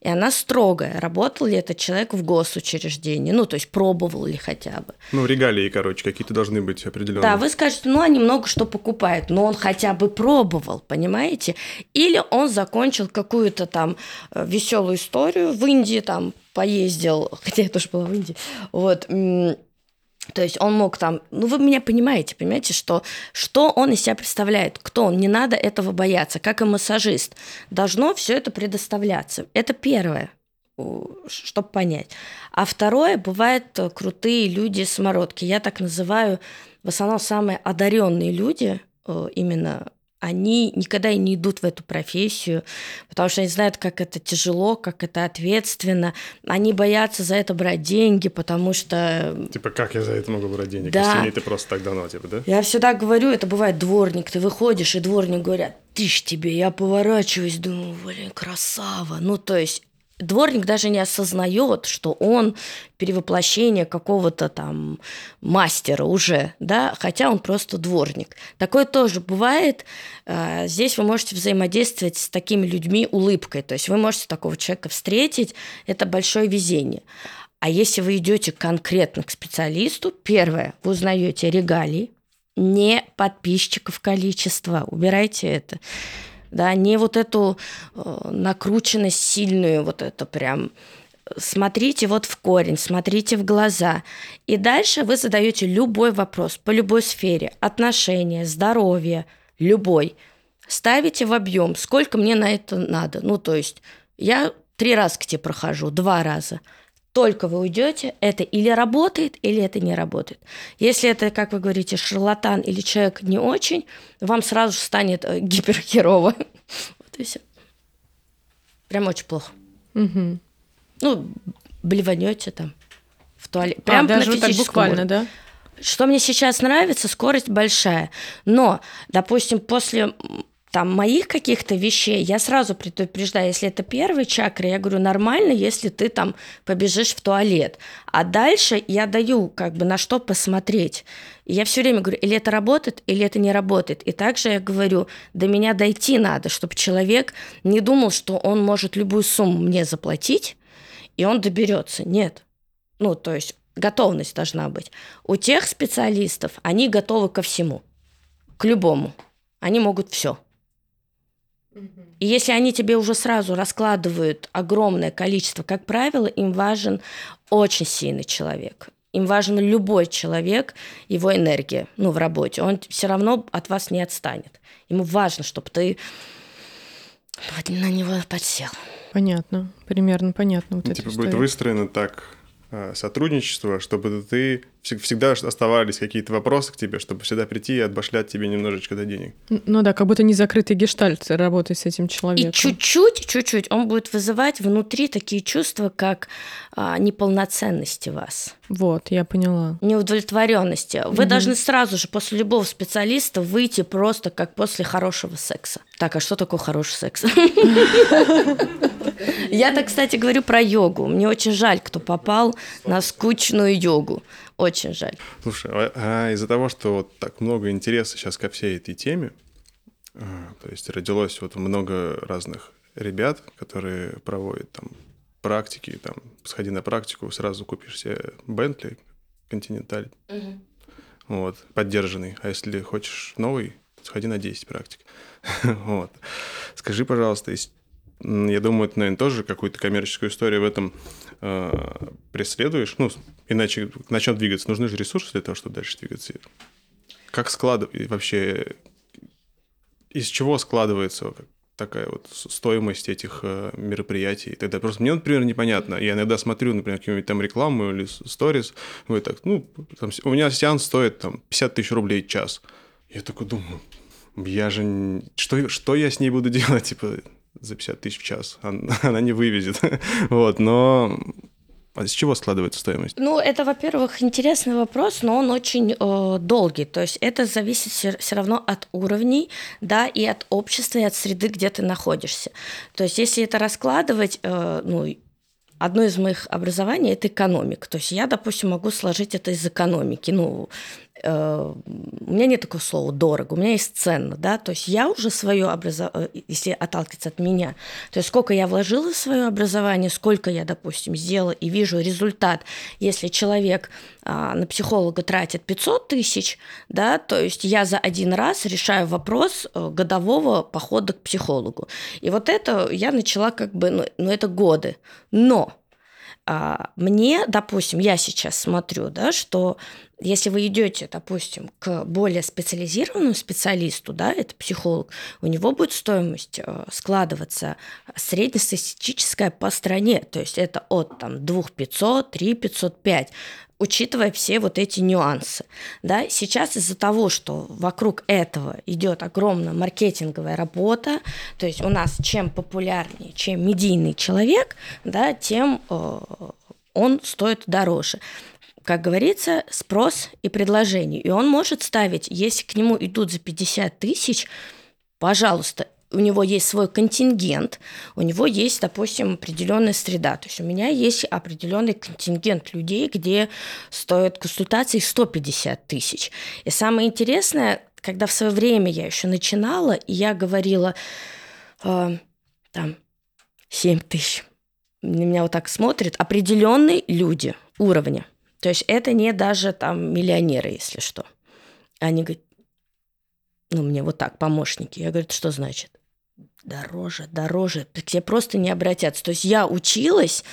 Speaker 4: и она строгая. Работал ли этот человек в госучреждении? Ну, то есть пробовал ли хотя бы?
Speaker 2: Ну, регалии, короче, какие-то должны быть определенные.
Speaker 4: Да, вы скажете, ну, они много что покупают, но он хотя бы пробовал, понимаете? Или он закончил какую-то там э, веселую историю в Индии, там поездил, хотя я тоже была в Индии, вот, то есть он мог там, ну вы меня понимаете, понимаете, что, что он из себя представляет, кто он, не надо этого бояться, как и массажист. Должно все это предоставляться. Это первое, чтобы понять. А второе, бывают э, крутые люди-самородки. Я так называю, в основном самые одаренные люди, э, именно они никогда и не идут в эту профессию, потому что они знают, как это тяжело, как это ответственно. Они боятся за это брать деньги, потому что...
Speaker 2: Типа, как я за это могу брать денег?
Speaker 4: Да.
Speaker 2: Если ты просто так дано, типа, да?
Speaker 4: Я всегда говорю, это бывает дворник, ты выходишь, и дворник говорят, ты ж тебе, я поворачиваюсь, думаю, блин, красава. Ну, то есть дворник даже не осознает, что он перевоплощение какого-то там мастера уже, да, хотя он просто дворник. Такое тоже бывает. А, здесь вы можете взаимодействовать с такими людьми улыбкой, то есть вы можете такого человека встретить, это большое везение. А если вы идете конкретно к специалисту, первое, вы узнаете регалии, не подписчиков количество, убирайте это да, не вот эту э, накрученность сильную, вот это прям смотрите вот в корень, смотрите в глаза. И дальше вы задаете любой вопрос по любой сфере, отношения, здоровье, любой. Ставите в объем, сколько мне на это надо. Ну, то есть я три раза к тебе прохожу, два раза – только вы уйдете, это или работает, или это не работает. Если это, как вы говорите, шарлатан или человек не очень, вам сразу же станет э, гиперхерово. Вот и все. Прям очень плохо.
Speaker 3: Угу.
Speaker 4: Ну, блеванете там в туалет. А, Прям а,
Speaker 3: даже вот так буквально,
Speaker 4: уровне.
Speaker 3: да?
Speaker 4: Что мне сейчас нравится, скорость большая. Но, допустим, после там моих каких-то вещей, я сразу предупреждаю, если это первый чакра, я говорю, нормально, если ты там побежишь в туалет. А дальше я даю как бы на что посмотреть. И я все время говорю, или это работает, или это не работает. И также я говорю, до меня дойти надо, чтобы человек не думал, что он может любую сумму мне заплатить, и он доберется. Нет. Ну, то есть готовность должна быть. У тех специалистов они готовы ко всему, к любому. Они могут все. И если они тебе уже сразу раскладывают огромное количество, как правило, им важен очень сильный человек. Им важен любой человек, его энергия, ну, в работе. Он все равно от вас не отстанет. Ему важно, чтобы ты на него подсел.
Speaker 3: Понятно, примерно понятно. Вот
Speaker 2: ну, типа будет выстроено так Э, сотрудничество, чтобы ты всегда оставались какие-то вопросы к тебе, чтобы всегда прийти и отбашлять тебе немножечко до денег.
Speaker 3: Ну да, как будто не закрытый гештальт работать с этим человеком.
Speaker 4: И чуть-чуть, чуть-чуть он будет вызывать внутри такие чувства, как а, неполноценности вас.
Speaker 3: Вот, я поняла.
Speaker 4: Неудовлетворенности. Вы угу. должны сразу же после любого специалиста выйти просто как после хорошего секса. Так, а что такое хороший секс? Я так, кстати, говорю про йогу. Мне очень жаль, кто попал на скучную йогу. Очень жаль.
Speaker 2: Слушай, а, а из-за того, что вот так много интереса сейчас ко всей этой теме, а, то есть родилось вот много разных ребят, которые проводят там практики, там, сходи на практику, сразу купишь себе Бентли, Континенталь, угу. вот, поддержанный. А если хочешь новый, сходи на 10 практик. вот. Скажи, пожалуйста, я думаю, ты, наверное, тоже какую-то коммерческую историю в этом преследуешь. Ну, иначе начнет двигаться. Нужны же ресурсы для того, чтобы дальше двигаться. Как складывать вообще... Из чего складывается такая вот стоимость этих э, мероприятий тогда просто мне, например, непонятно. Я иногда смотрю, например, какую-нибудь там рекламу или сторис, говорю так, ну, там, у меня сеанс стоит там 50 тысяч рублей час. Я такой думаю, я же... Что, что я с ней буду делать? Типа, за 50 тысяч в час. Она, она не вывезет. вот, но а из чего складывается стоимость?
Speaker 4: Ну, это, во-первых, интересный вопрос, но он очень э, долгий. То есть это зависит все, все равно от уровней, да, и от общества, и от среды, где ты находишься. То есть если это раскладывать, э, ну, одно из моих образований – это экономика. То есть я, допустим, могу сложить это из экономики. Ну, у меня нет такого слова дорого, у меня есть ценно, да, то есть я уже свое образование, э, если отталкиваться от меня, то есть сколько я вложила в свое образование, сколько я, допустим, сделала и вижу результат, если человек а, на психолога тратит 500 тысяч, да, то есть я за один раз решаю вопрос э, годового похода к психологу. И вот это я начала как бы, ну, ну это годы, но а, мне, допустим, я сейчас смотрю, да, что если вы идете, допустим, к более специализированному специалисту, да, это психолог, у него будет стоимость э, складываться среднестатистическая по стране, то есть это от там 2500, 3500, 5 учитывая все вот эти нюансы. Да? Сейчас из-за того, что вокруг этого идет огромная маркетинговая работа, то есть у нас чем популярнее, чем медийный человек, да, тем э, он стоит дороже как говорится, спрос и предложение. И он может ставить, если к нему идут за 50 тысяч, пожалуйста, у него есть свой контингент, у него есть, допустим, определенная среда. То есть у меня есть определенный контингент людей, где стоят консультации 150 тысяч. И самое интересное, когда в свое время я еще начинала, и я говорила, э, там, 7 тысяч. На меня вот так смотрят определенные люди уровня. То есть это не даже там миллионеры, если что. Они говорят, ну, мне вот так, помощники. Я говорю, что значит? Дороже, дороже. К тебе просто не обратятся. То есть я училась,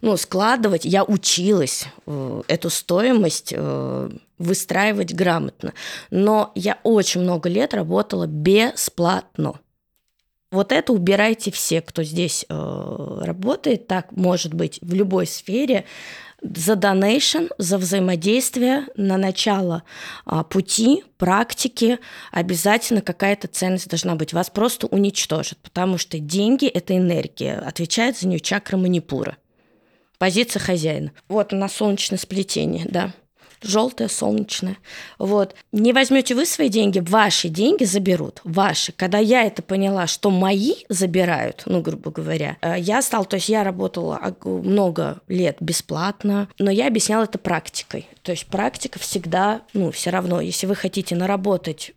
Speaker 4: ну, складывать, я училась э, эту стоимость э, выстраивать грамотно. Но я очень много лет работала бесплатно. Вот это убирайте все, кто здесь э, работает. Так может быть в любой сфере за донейшн, за взаимодействие на начало а, пути, практики, обязательно какая-то ценность должна быть. Вас просто уничтожат, потому что деньги – это энергия, отвечает за нее чакра манипура. Позиция хозяина. Вот на солнечное сплетение, да желтое, солнечное. Вот. Не возьмете вы свои деньги, ваши деньги заберут. Ваши. Когда я это поняла, что мои забирают, ну, грубо говоря, э, я стала, то есть я работала много лет бесплатно, но я объясняла это практикой. То есть практика всегда, ну, все равно, если вы хотите наработать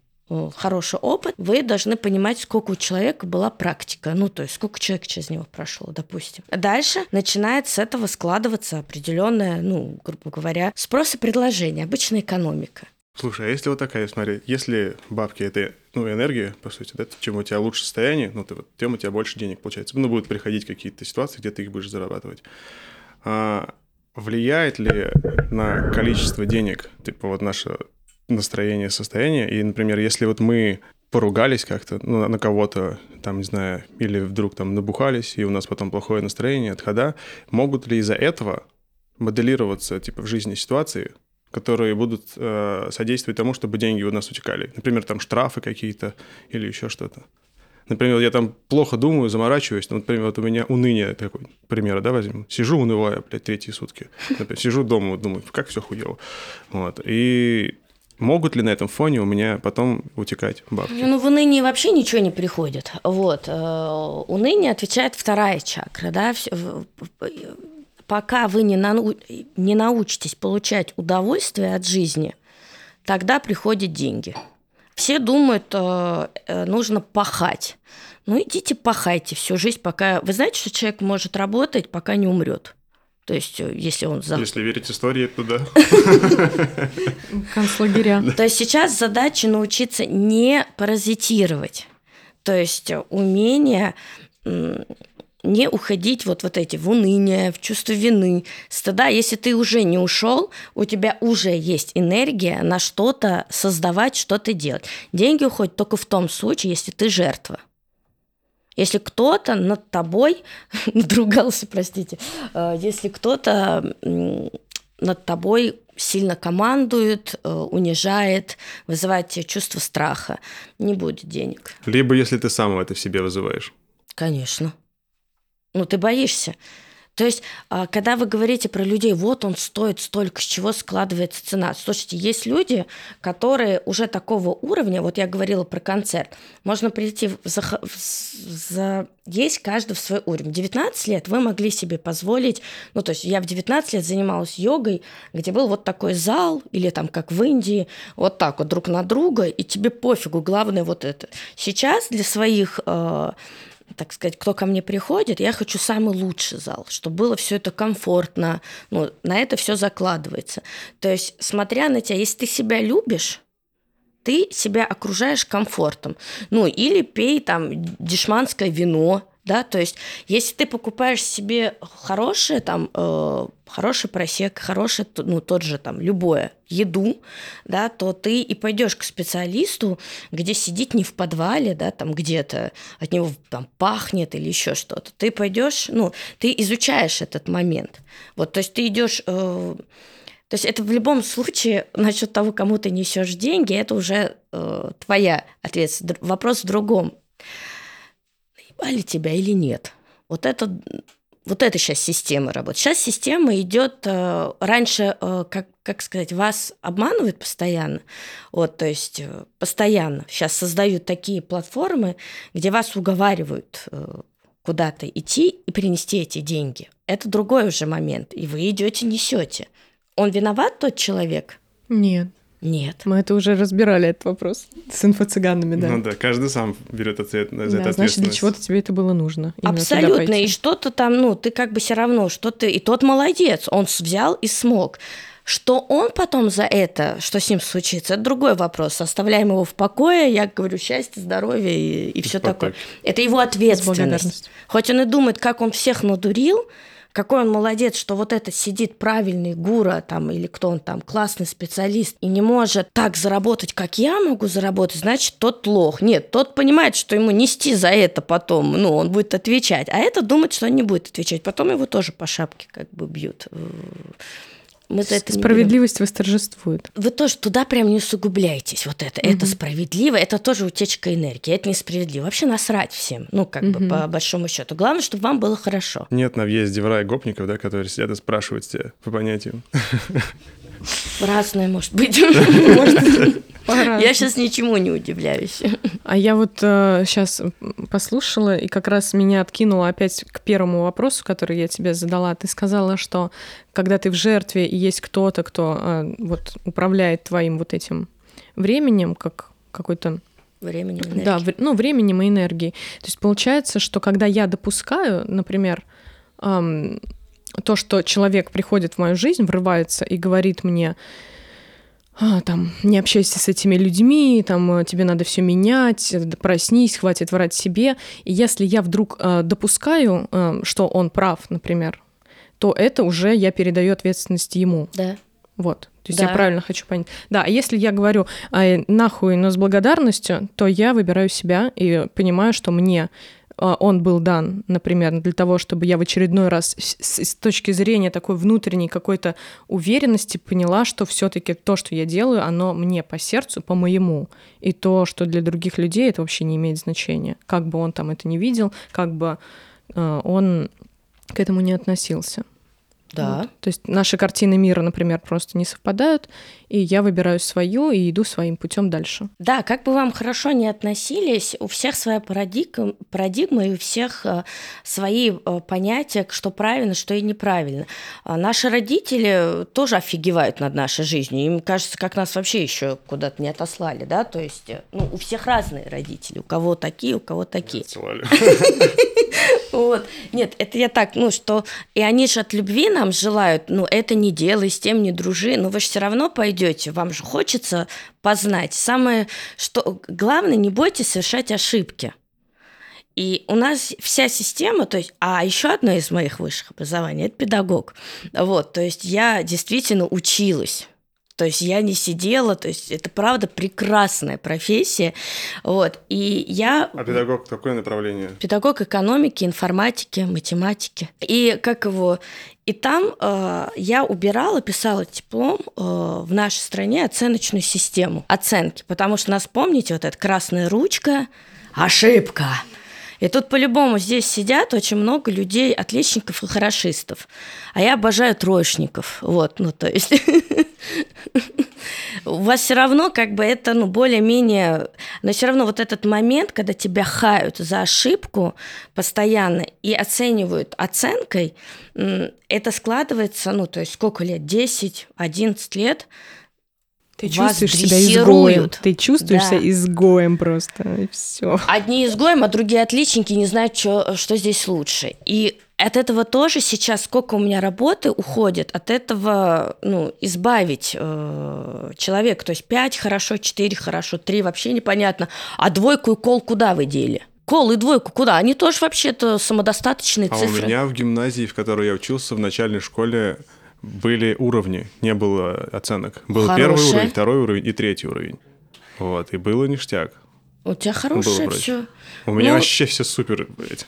Speaker 4: хороший опыт, вы должны понимать, сколько у человека была практика, ну, то есть сколько человек через него прошло, допустим. Дальше начинает с этого складываться определенная, ну, грубо говоря, спрос и предложение, обычная экономика.
Speaker 2: Слушай, а если вот такая, смотри, если бабки это ну, энергия, по сути, да, чем у тебя лучше состояние, ну, ты, вот, тем у тебя больше денег получается. Ну, будут приходить какие-то ситуации, где ты их будешь зарабатывать. А влияет ли на количество денег, типа вот наше настроение, состояние. И, например, если вот мы поругались как-то ну, на кого-то, там, не знаю, или вдруг там набухались, и у нас потом плохое настроение, отхода, могут ли из-за этого моделироваться, типа, в жизни ситуации, которые будут э, содействовать тому, чтобы деньги у нас утекали? Например, там штрафы какие-то или еще что-то. Например, я там плохо думаю, заморачиваюсь. Ну, например, вот у меня уныние такой, пример, да, возьмем. Сижу унывая, блядь, третьи сутки. Например, сижу дома, думаю, как все хуево. Вот. И Могут ли на этом фоне у меня потом утекать бабки?
Speaker 4: Ну, в унынии вообще ничего не приходит. Вот. Э, уныние отвечает вторая чакра, да, пока вы не, нау... не научитесь получать удовольствие от жизни, тогда приходят деньги. Все думают, э, э, нужно пахать. Ну, идите пахайте всю жизнь, пока... Вы знаете, что человек может работать, пока не умрет? То есть, э, если он... За...
Speaker 2: Если верить истории, то да.
Speaker 3: Концлагеря.
Speaker 4: То есть сейчас задача научиться не паразитировать. То есть э, умение не уходить вот, вот эти в уныние, в чувство вины, стыда. Если ты уже не ушел, у тебя уже есть энергия на что-то создавать, что-то делать. Деньги уходят только в том случае, если ты жертва. Если кто-то над тобой надругался, простите, э, если кто-то над тобой сильно командует, э, унижает, вызывает тебе чувство страха, не будет денег.
Speaker 2: Либо если ты сам это в себе вызываешь.
Speaker 4: Конечно. Ну, ты боишься. То есть, а, когда вы говорите про людей, вот он стоит столько, с чего складывается цена. Слушайте, есть люди, которые уже такого уровня, вот я говорила про концерт, можно прийти за, за есть каждый в свой уровень. 19 лет вы могли себе позволить, ну, то есть я в 19 лет занималась йогой, где был вот такой зал, или там, как в Индии, вот так вот друг на друга, и тебе пофигу, главное вот это. Сейчас для своих э, так сказать, кто ко мне приходит, я хочу самый лучший зал, чтобы было все это комфортно. Ну, на это все закладывается. То есть, смотря на тебя, если ты себя любишь, ты себя окружаешь комфортом. Ну, или пей там дешманское вино, да, то есть если ты покупаешь себе хорошее, там, э, хороший просек, хороший, ну, тот же там, любое, еду, да, то ты и пойдешь к специалисту, где сидит не в подвале, да, там где-то от него там пахнет или еще что-то. Ты пойдешь, ну, ты изучаешь этот момент. Вот, то есть ты идешь... Э, то есть это в любом случае насчет того, кому ты несешь деньги, это уже э, твоя ответственность. Вопрос в другом. Наебали тебя или нет? Вот это вот это сейчас система работает. Сейчас система идет э, раньше, э, как, как сказать, вас обманывают постоянно. Вот, то есть э, постоянно. Сейчас создают такие платформы, где вас уговаривают э, куда-то идти и принести эти деньги. Это другой уже момент. И вы идете, несете. Он виноват, тот человек?
Speaker 3: Нет.
Speaker 4: Нет.
Speaker 3: Мы это уже разбирали, этот вопрос с инфо-цыганами, да.
Speaker 2: Ну да, каждый сам берет ответ за
Speaker 3: да,
Speaker 2: это
Speaker 3: Значит, для чего-то тебе это было нужно.
Speaker 4: Абсолютно. И что-то там, ну, ты как бы все равно, что ты... И тот молодец, он взял и смог. Что он потом за это, что с ним случится, это другой вопрос. Оставляем его в покое, я говорю, счастье, здоровье и, и все такое. Это его ответственность. Хоть он и думает, как он всех надурил, какой он молодец, что вот это сидит правильный гура там или кто он там, классный специалист и не может так заработать, как я могу заработать, значит, тот лох. Нет, тот понимает, что ему нести за это потом, ну, он будет отвечать, а это думает, что он не будет отвечать. Потом его тоже по шапке как бы бьют.
Speaker 3: Мы за это Справедливость восторжествует.
Speaker 4: Вы тоже туда прям не усугубляйтесь. Вот это. Угу. Это справедливо, это тоже утечка энергии. Это несправедливо. Вообще насрать всем. Ну, как угу. бы по большому счету. Главное, чтобы вам было хорошо.
Speaker 2: Нет на въезде в рай гопников, да, которые сидят и спрашивают тебя по понятиям.
Speaker 4: Разное, может быть. Я сейчас ничему не удивляюсь.
Speaker 3: А я вот э, сейчас послушала, и как раз меня откинуло опять к первому вопросу, который я тебе задала. Ты сказала, что когда ты в жертве, и есть кто-то, кто э, вот управляет твоим вот этим временем, как какой-то
Speaker 4: временем, энергией.
Speaker 3: Да, в, ну, временем и энергией. То есть получается, что когда я допускаю, например, эм, то, что человек приходит в мою жизнь, врывается и говорит мне, а, там, не общайся с этими людьми, там, э, тебе надо все менять, э, проснись, хватит врать себе. И если я вдруг э, допускаю, э, что он прав, например, то это уже я передаю ответственность ему.
Speaker 4: Да.
Speaker 3: Вот. То есть да. я правильно хочу понять. Да, а если я говорю а, нахуй, но с благодарностью, то я выбираю себя и понимаю, что мне он был дан, например, для того, чтобы я в очередной раз с, с точки зрения такой внутренней какой-то уверенности поняла, что все-таки то, что я делаю, оно мне по сердцу, по моему. И то, что для других людей это вообще не имеет значения. Как бы он там это не видел, как бы э, он к этому не относился.
Speaker 4: Да. Вот.
Speaker 3: То есть наши картины мира, например, просто не совпадают, и я выбираю свою и иду своим путем дальше.
Speaker 4: Да, как бы вам хорошо не относились, у всех своя парадигма, парадигма и у всех э, свои э, понятия, что правильно, что и неправильно. А наши родители тоже офигевают над нашей жизнью. Им кажется, как нас вообще еще куда-то не отослали, да, то есть э, ну, у всех разные родители, у кого такие, у кого такие. Вот. Нет, это я так, ну, что... И они же от любви нам желают, ну, это не делай, с тем не дружи, но вы же все равно пойдете, вам же хочется познать. Самое, что... Главное, не бойтесь совершать ошибки. И у нас вся система, то есть, а еще одно из моих высших образований – это педагог. Вот, то есть я действительно училась то есть я не сидела, то есть это правда прекрасная профессия. Вот. И я...
Speaker 2: А педагог какое направление?
Speaker 4: Педагог экономики, информатики, математики. И как его... И там э, я убирала, писала диплом э, в нашей стране оценочную систему оценки, потому что нас, помните, вот эта красная ручка, ошибка, И тут по-любому здесь сидят очень много людей, отличников и хорошистов. А я обожаю троечников. Вот, ну то есть... У вас все равно как бы это, ну, более-менее... Но все равно вот этот момент, когда тебя хают за ошибку постоянно и оценивают оценкой, это складывается, ну, то есть сколько лет? 10, 11 лет –
Speaker 3: ты чувствуешь себя изгоем. Ты чувствуешь да. себя изгоем просто. Все.
Speaker 4: Одни изгоем, а другие отличники не знают, что, что здесь лучше. И от этого тоже сейчас сколько у меня работы уходит, от этого ну, избавить э, человека. То есть 5 хорошо, 4 хорошо, 3 вообще непонятно. А двойку и кол куда вы дели? Кол и двойку куда? Они тоже вообще-то самодостаточные
Speaker 2: а
Speaker 4: цифры.
Speaker 2: А у меня в гимназии, в которой я учился, в начальной школе были уровни, не было оценок. Был Хорошее. первый уровень, второй уровень и третий уровень. Вот, и было ништяк.
Speaker 4: У тебя хорошее все.
Speaker 2: У меня ну, вообще все супер. Блядь.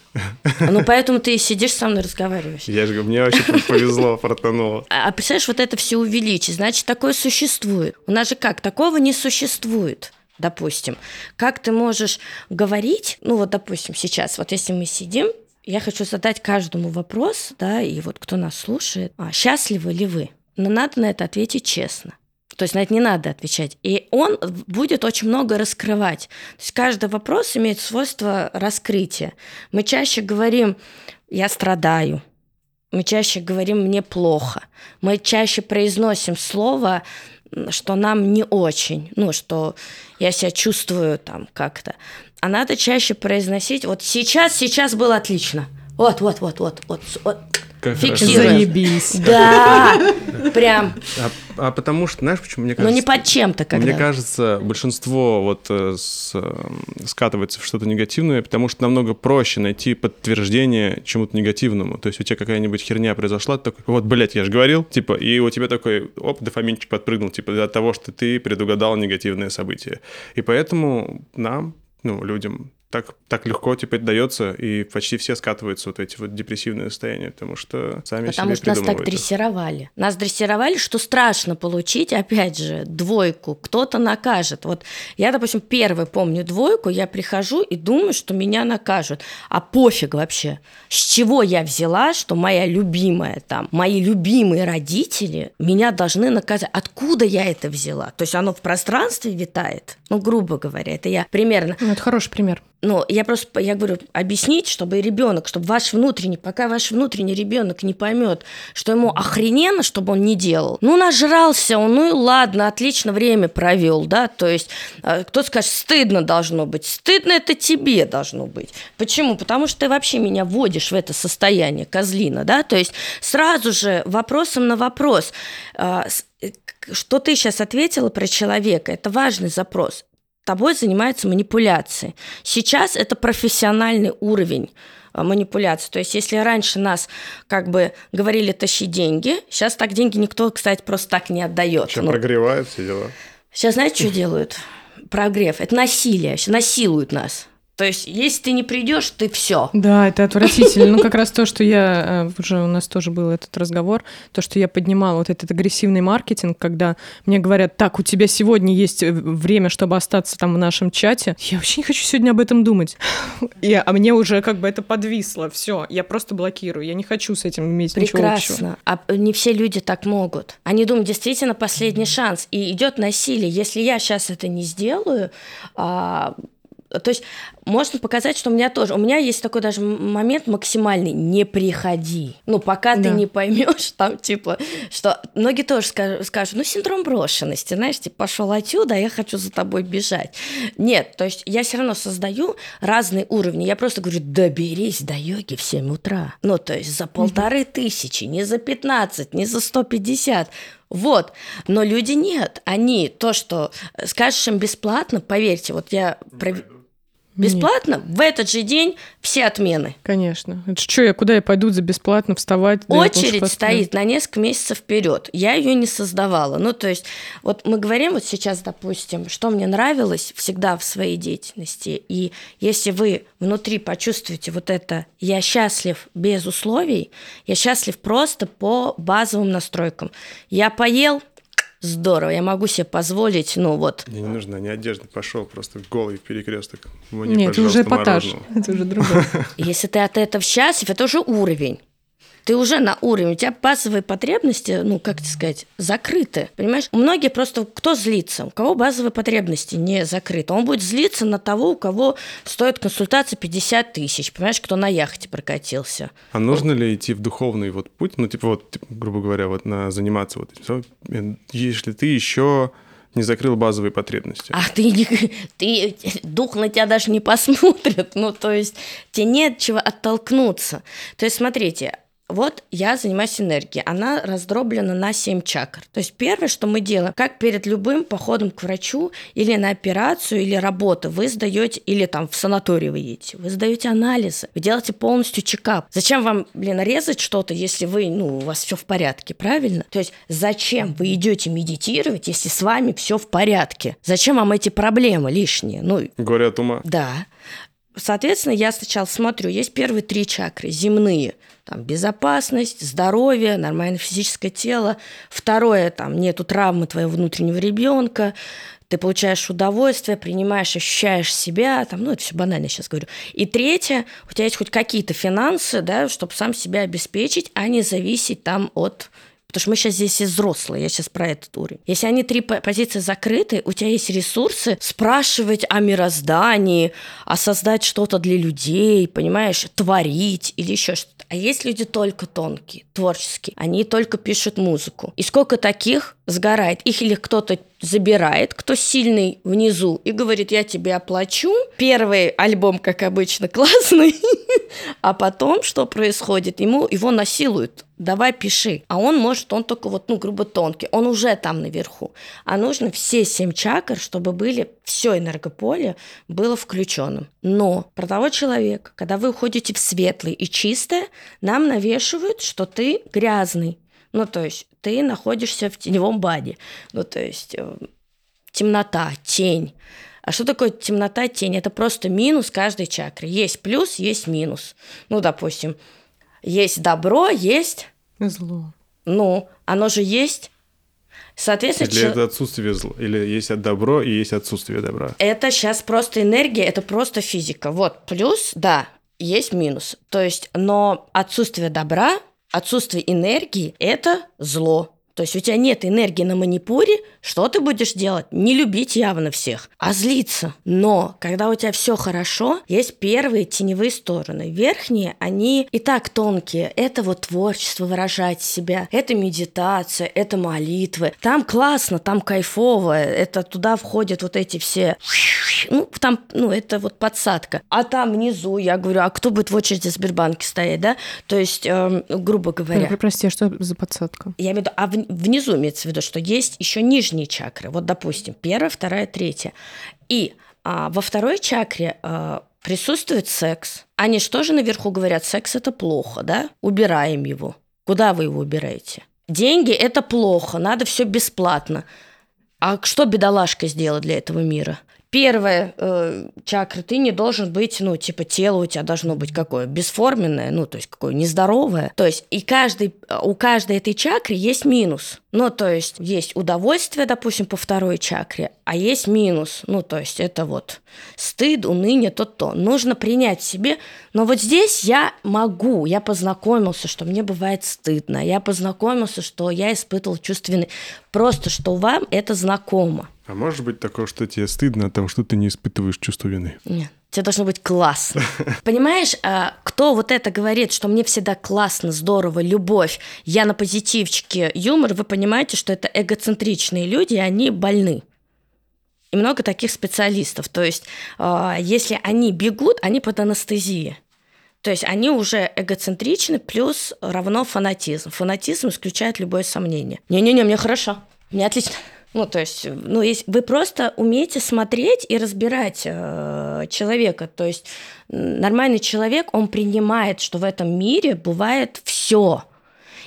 Speaker 4: Ну, поэтому ты и сидишь со мной разговариваешь.
Speaker 2: Я же говорю, мне вообще повезло, фартануло.
Speaker 4: А, а представляешь, вот это все увеличить, значит, такое существует. У нас же как, такого не существует допустим. Как ты можешь говорить, ну вот, допустим, сейчас, вот если мы сидим, я хочу задать каждому вопрос, да, и вот кто нас слушает, а, счастливы ли вы? Но надо на это ответить честно. То есть на это не надо отвечать. И он будет очень много раскрывать. То есть каждый вопрос имеет свойство раскрытия. Мы чаще говорим «я страдаю», мы чаще говорим «мне плохо», мы чаще произносим слово, что нам не очень, ну, что я себя чувствую там как-то а надо чаще произносить. Вот сейчас, сейчас было отлично. Вот, вот, вот, вот, вот, вот.
Speaker 3: Как Заебись.
Speaker 4: Да, прям.
Speaker 2: А, а потому что, знаешь, почему мне кажется...
Speaker 4: Ну не под чем-то когда.
Speaker 2: Мне кажется, большинство вот э, с, э, скатывается в что-то негативное, потому что намного проще найти подтверждение чему-то негативному. То есть у тебя какая-нибудь херня произошла, ты такой, вот, блядь, я же говорил, типа, и у тебя такой, оп, дофаминчик подпрыгнул, типа, от того, что ты предугадал негативное событие. И поэтому нам ну, людям так, так легко теперь дается, и почти все скатываются вот эти вот депрессивные состояния, потому что сами
Speaker 4: Потому
Speaker 2: себе
Speaker 4: что нас так дрессировали. Нас дрессировали, что страшно получить, опять же, двойку. Кто-то накажет. Вот я, допустим, первый помню двойку, я прихожу и думаю, что меня накажут. А пофиг вообще. С чего я взяла, что моя любимая там, мои любимые родители меня должны наказать? Откуда я это взяла? То есть оно в пространстве витает? Ну, грубо говоря, это я примерно...
Speaker 3: Ну, это хороший пример.
Speaker 4: Ну, я просто, я говорю, объяснить, чтобы ребенок, чтобы ваш внутренний, пока ваш внутренний ребенок не поймет, что ему охрененно, чтобы он не делал. Ну, нажрался он, ну и ладно, отлично время провел, да, то есть э, кто скажет, стыдно должно быть. Стыдно это тебе должно быть. Почему? Потому что ты вообще меня вводишь в это состояние козлина, да, то есть сразу же вопросом на вопрос, э, э, что ты сейчас ответила про человека, это важный запрос тобой занимаются манипуляции. Сейчас это профессиональный уровень а, манипуляции. То есть если раньше нас как бы говорили тащи деньги, сейчас так деньги никто, кстати, просто так не отдает.
Speaker 2: Сейчас ну, прогревают все дела.
Speaker 4: Сейчас знаете, что делают? Прогрев. Это насилие. Насилуют нас. То есть, если ты не придешь, ты все.
Speaker 3: Да, это отвратительно. Ну, как раз то, что я э, уже у нас тоже был этот разговор, то, что я поднимала вот этот агрессивный маркетинг, когда мне говорят, так, у тебя сегодня есть э, время, чтобы остаться там в нашем чате. Я вообще не хочу сегодня об этом думать. И, а мне уже как бы это подвисло. Все, я просто блокирую. Я не хочу с этим иметь
Speaker 4: Прекрасно.
Speaker 3: ничего общего.
Speaker 4: А не все люди так могут. Они думают, действительно, последний шанс. И идет насилие. Если я сейчас это не сделаю, а, то есть можно показать, что у меня тоже, у меня есть такой даже момент максимальный, не приходи. Ну, пока да. ты не поймешь, там, типа, что многие тоже скажут, скажут, ну, синдром брошенности, знаешь, типа, пошел отсюда, а я хочу за тобой бежать. Нет, то есть я все равно создаю разные уровни. Я просто говорю, доберись до йоги в 7 утра. Ну, то есть за полторы тысячи, не за 15, не за 150. Вот. Но люди нет. Они то, что скажешь им бесплатно, поверьте, вот я... Пров... Бесплатно? Нет. В этот же день все отмены.
Speaker 3: Конечно. Это что, я куда я пойду за бесплатно вставать?
Speaker 4: Очередь стоит на несколько месяцев вперед. Я ее не создавала. Ну, то есть, вот мы говорим вот сейчас, допустим, что мне нравилось всегда в своей деятельности. И если вы внутри почувствуете вот это «я счастлив без условий», я счастлив просто по базовым настройкам. Я поел, здорово, я могу себе позволить, ну вот.
Speaker 2: Мне не нужна ни одежда, пошел просто голый перекресток. Мне,
Speaker 3: Нет, это уже эпатаж.
Speaker 2: мороженого.
Speaker 3: Это уже другое.
Speaker 4: Если ты от этого счастлив, это уже уровень. Ты уже на уровне, у тебя базовые потребности, ну, как сказать, закрыты. Понимаешь? Многие просто, кто злится? У кого базовые потребности не закрыты? Он будет злиться на того, у кого стоит консультация 50 тысяч. Понимаешь, кто на яхте прокатился.
Speaker 2: А нужно ли идти в духовный вот путь, ну, типа вот, типа, грубо говоря, вот на заниматься вот всё, если ты еще не закрыл базовые потребности?
Speaker 4: А ты, не, ты, дух на тебя даже не посмотрит. Ну, то есть, тебе нет чего оттолкнуться. То есть, смотрите, вот я занимаюсь энергией. Она раздроблена на 7 чакр. То есть первое, что мы делаем, как перед любым походом к врачу или на операцию, или работу, вы сдаете, или там в санаторий вы едете, вы сдаете анализы, вы делаете полностью чекап. Зачем вам, блин, резать что-то, если вы, ну, у вас все в порядке, правильно? То есть зачем вы идете медитировать, если с вами все в порядке? Зачем вам эти проблемы лишние? Ну,
Speaker 2: Говорят ума.
Speaker 4: да. Соответственно, я сначала смотрю, есть первые три чакры, земные, там, безопасность, здоровье, нормальное физическое тело. Второе, там, нету травмы твоего внутреннего ребенка, ты получаешь удовольствие, принимаешь, ощущаешь себя, там, ну, это все банально сейчас говорю. И третье, у тебя есть хоть какие-то финансы, да, чтобы сам себя обеспечить, а не зависеть там от Потому что мы сейчас здесь и взрослые, я сейчас про этот уровень. Если они три по- позиции закрыты, у тебя есть ресурсы спрашивать о мироздании, о создать что-то для людей, понимаешь, творить или еще что-то. А есть люди только тонкие, творческие. Они только пишут музыку. И сколько таких сгорает? Их или кто-то забирает, кто сильный внизу, и говорит, я тебе оплачу. Первый альбом, как обычно, классный, а потом что происходит? Ему его насилуют. Давай пиши. А он может, он только вот, ну, грубо тонкий. Он уже там наверху. А нужно все семь чакр, чтобы были, все энергополе было включенным. Но про того человека, когда вы уходите в светлый и чистое, нам навешивают, что ты грязный. Ну, то есть ты находишься в теневом баде. Ну, то есть э, темнота, тень. А что такое темнота, тень? Это просто минус каждой чакры. Есть плюс, есть минус. Ну, допустим, есть добро, есть...
Speaker 3: Зло.
Speaker 4: Ну, оно же есть. Соответственно,
Speaker 2: Или это отсутствие зла? Или есть от добро и есть отсутствие добра?
Speaker 4: это сейчас просто энергия, это просто физика. Вот, плюс, да, есть минус. То есть, но отсутствие добра, отсутствие энергии – это зло. То есть у тебя нет энергии на манипуре, что ты будешь делать? Не любить явно всех, а злиться. Но когда у тебя все хорошо, есть первые теневые стороны. Верхние, они и так тонкие. Это вот творчество, выражать себя, это медитация, это молитвы. Там классно, там кайфово, это туда входят вот эти все... Ну, там, ну, это вот подсадка. А там внизу, я говорю, а кто будет в очереди в Сбербанке стоять, да? То есть, эм, грубо говоря...
Speaker 3: Прости, а что за подсадка?
Speaker 4: Я имею в виду, а в- внизу имеется в виду, что есть еще нижние чакры. Вот, допустим, первая, вторая, третья. И а, во второй чакре а, присутствует секс. Они что же наверху говорят? Секс это плохо, да? Убираем его. Куда вы его убираете? Деньги это плохо, надо все бесплатно. А что бедолашка сделала для этого мира? Первая э, чакра, ты не должен быть, ну, типа, тело у тебя должно быть какое? Бесформенное, ну, то есть какое? Нездоровое. То есть и каждый, у каждой этой чакры есть минус. Ну, то есть есть удовольствие, допустим, по второй чакре, а есть минус. Ну, то есть это вот стыд, уныние, то-то. Нужно принять себе. Но вот здесь я могу, я познакомился, что мне бывает стыдно. Я познакомился, что я испытывал чувственный... Просто, что вам это знакомо.
Speaker 2: А может быть такое, что тебе стыдно от того, что ты не испытываешь чувство вины?
Speaker 4: Нет. Тебе должно быть классно. Понимаешь, а, кто вот это говорит, что мне всегда классно, здорово, любовь, я на позитивчике, юмор, вы понимаете, что это эгоцентричные люди, и они больны. И много таких специалистов. То есть, а, если они бегут, они под анестезией. То есть они уже эгоцентричны, плюс равно фанатизм. Фанатизм исключает любое сомнение. Не-не-не, мне хорошо, мне отлично. Ну, то есть, ну, есть, вы просто умеете смотреть и разбирать э, человека. То есть нормальный человек, он принимает, что в этом мире бывает все.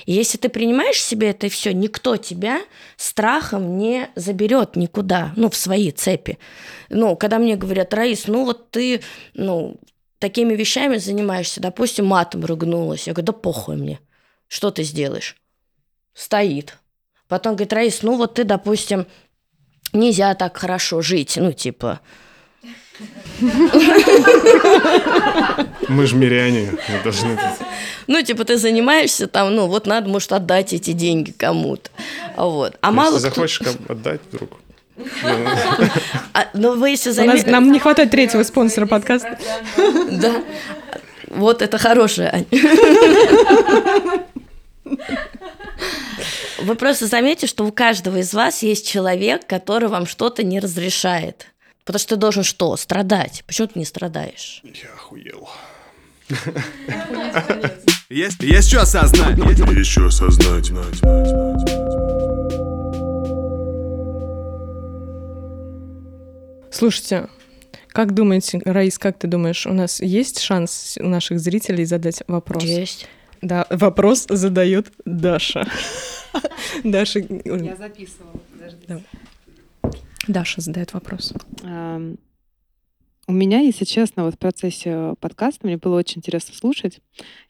Speaker 4: И если ты принимаешь себе это все, никто тебя страхом не заберет никуда, ну, в свои цепи. Ну, когда мне говорят, Раис, ну вот ты, ну, такими вещами занимаешься, допустим, матом ругнулась. Я говорю, да похуй мне, что ты сделаешь? Стоит. Потом говорит, Раис, ну вот ты, допустим, нельзя так хорошо жить, ну типа...
Speaker 2: Мы же миряне, мы должны...
Speaker 4: Ну, типа, ты занимаешься там, ну, вот надо, может, отдать эти деньги кому-то. Вот. А мало
Speaker 2: Если
Speaker 4: кто-
Speaker 2: захочешь отдать вдруг.
Speaker 4: А, ну, вы если
Speaker 3: нас-
Speaker 4: заметили...
Speaker 3: нам не хватает третьего спонсора подкаста.
Speaker 4: Да. Вот это хорошее, Ань. Вы просто заметите, что у каждого из вас есть человек, который вам что-то не разрешает. Потому что ты должен что? Страдать. Почему ты не страдаешь?
Speaker 2: Я охуел.
Speaker 1: Есть, есть что осознать.
Speaker 5: Еще осознать.
Speaker 3: Слушайте, как думаете, Раис, как ты думаешь, у нас есть шанс у наших зрителей задать вопрос?
Speaker 4: Есть.
Speaker 3: Да, вопрос задает Даша. Даша,
Speaker 6: Я записывала. подожди.
Speaker 3: Даша задает вопрос.
Speaker 6: У меня, если честно, вот в процессе подкаста мне было очень интересно слушать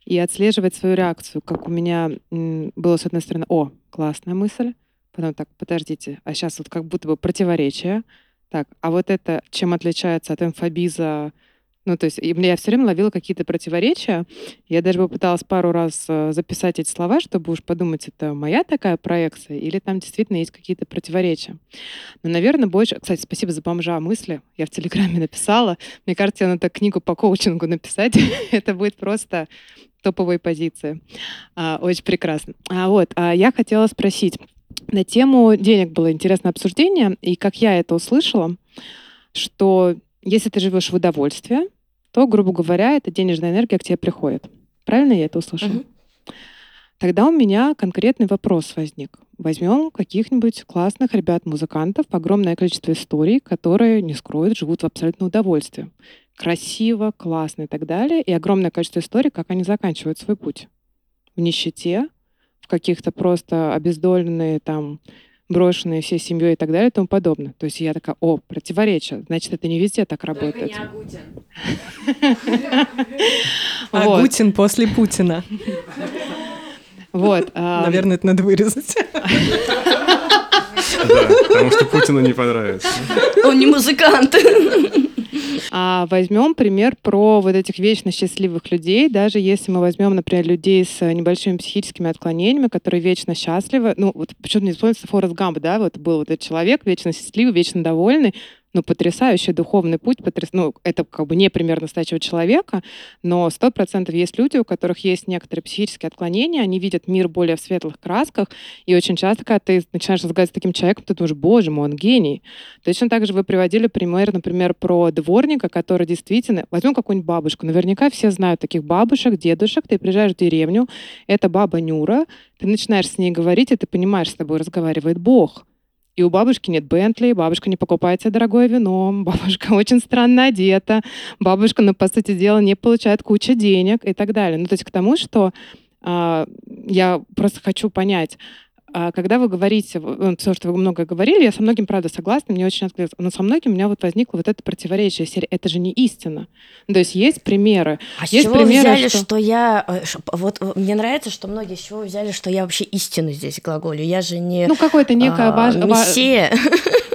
Speaker 6: и отслеживать свою реакцию, как у меня было, с одной стороны, о, классная мысль, потом так, подождите, а сейчас вот как будто бы противоречие, так, а вот это чем отличается от эмфобиза, ну, то есть я все время ловила какие-то противоречия. Я даже попыталась пару раз э, записать эти слова, чтобы уж подумать, это моя такая проекция или там действительно есть какие-то противоречия. Но, наверное, больше... Кстати, спасибо за бомжа мысли. Я в Телеграме написала. Мне кажется, надо книгу по коучингу написать. Это будет просто топовые позиции. А, очень прекрасно. А вот, а я хотела спросить. На тему денег было интересное обсуждение, и как я это услышала, что если ты живешь в удовольствии, то, грубо говоря, эта денежная энергия к тебе приходит. Правильно я это услышала?
Speaker 4: Мгм.
Speaker 6: Тогда у меня конкретный вопрос возник. Возьмем каких-нибудь классных ребят-музыкантов, огромное количество историй, которые, не скроют, живут в абсолютном удовольствии. Красиво, классно и так далее. И огромное количество историй, как они заканчивают свой путь. В нищете, в каких-то просто обездоленные там брошенные всей семьей и так далее и тому подобное. То есть я такая, о, противоречие. Значит, это не везде так работает.
Speaker 3: А
Speaker 6: Вот.
Speaker 3: Гутин после Путина.
Speaker 6: Вот. а,
Speaker 3: Наверное, это надо вырезать.
Speaker 2: Да, потому что Путину не понравится.
Speaker 4: Он не музыкант.
Speaker 6: А возьмем пример про вот этих вечно счастливых людей, даже если мы возьмем, например, людей с э, небольшими психическими отклонениями, которые вечно счастливы. Ну, вот почему-то мне вспомнился Форест Гамп, да, вот был вот этот человек, вечно счастливый, вечно довольный, ну, потрясающий духовный путь, потряс... ну, это как бы не пример настоящего человека, но сто процентов есть люди, у которых есть некоторые психические отклонения, они видят мир более в светлых красках, и очень часто, когда ты начинаешь разговаривать с таким человеком, ты думаешь, боже мой, он гений. Точно так же вы приводили пример, например, про дворника, который действительно... Возьмем какую-нибудь бабушку. Наверняка все знают таких бабушек, дедушек. Ты приезжаешь в деревню, это баба Нюра, ты начинаешь с ней говорить, и ты понимаешь, с тобой разговаривает Бог. И у бабушки нет Бентли, бабушка не покупает себе дорогое вино, бабушка очень странно одета, бабушка, ну, по сути дела, не получает кучу денег и так далее. Ну, то есть к тому, что а, я просто хочу понять, а, когда вы говорите, все, что вы много говорили, я со многим, правда, согласна, мне очень откликается, но со многим у меня вот возникло вот это противоречие. Серия, Это же не истина. То есть есть примеры.
Speaker 4: А с
Speaker 6: Есть
Speaker 4: чего вы
Speaker 6: примеры,
Speaker 4: взяли,
Speaker 6: что-
Speaker 4: что... я... э, Вот э, мне нравится, что многие с чего вы взяли, что я вообще истину здесь глаголю. Я же не
Speaker 6: Ну, какое-то некое
Speaker 4: а,
Speaker 6: ваш... ва-
Speaker 4: мессия.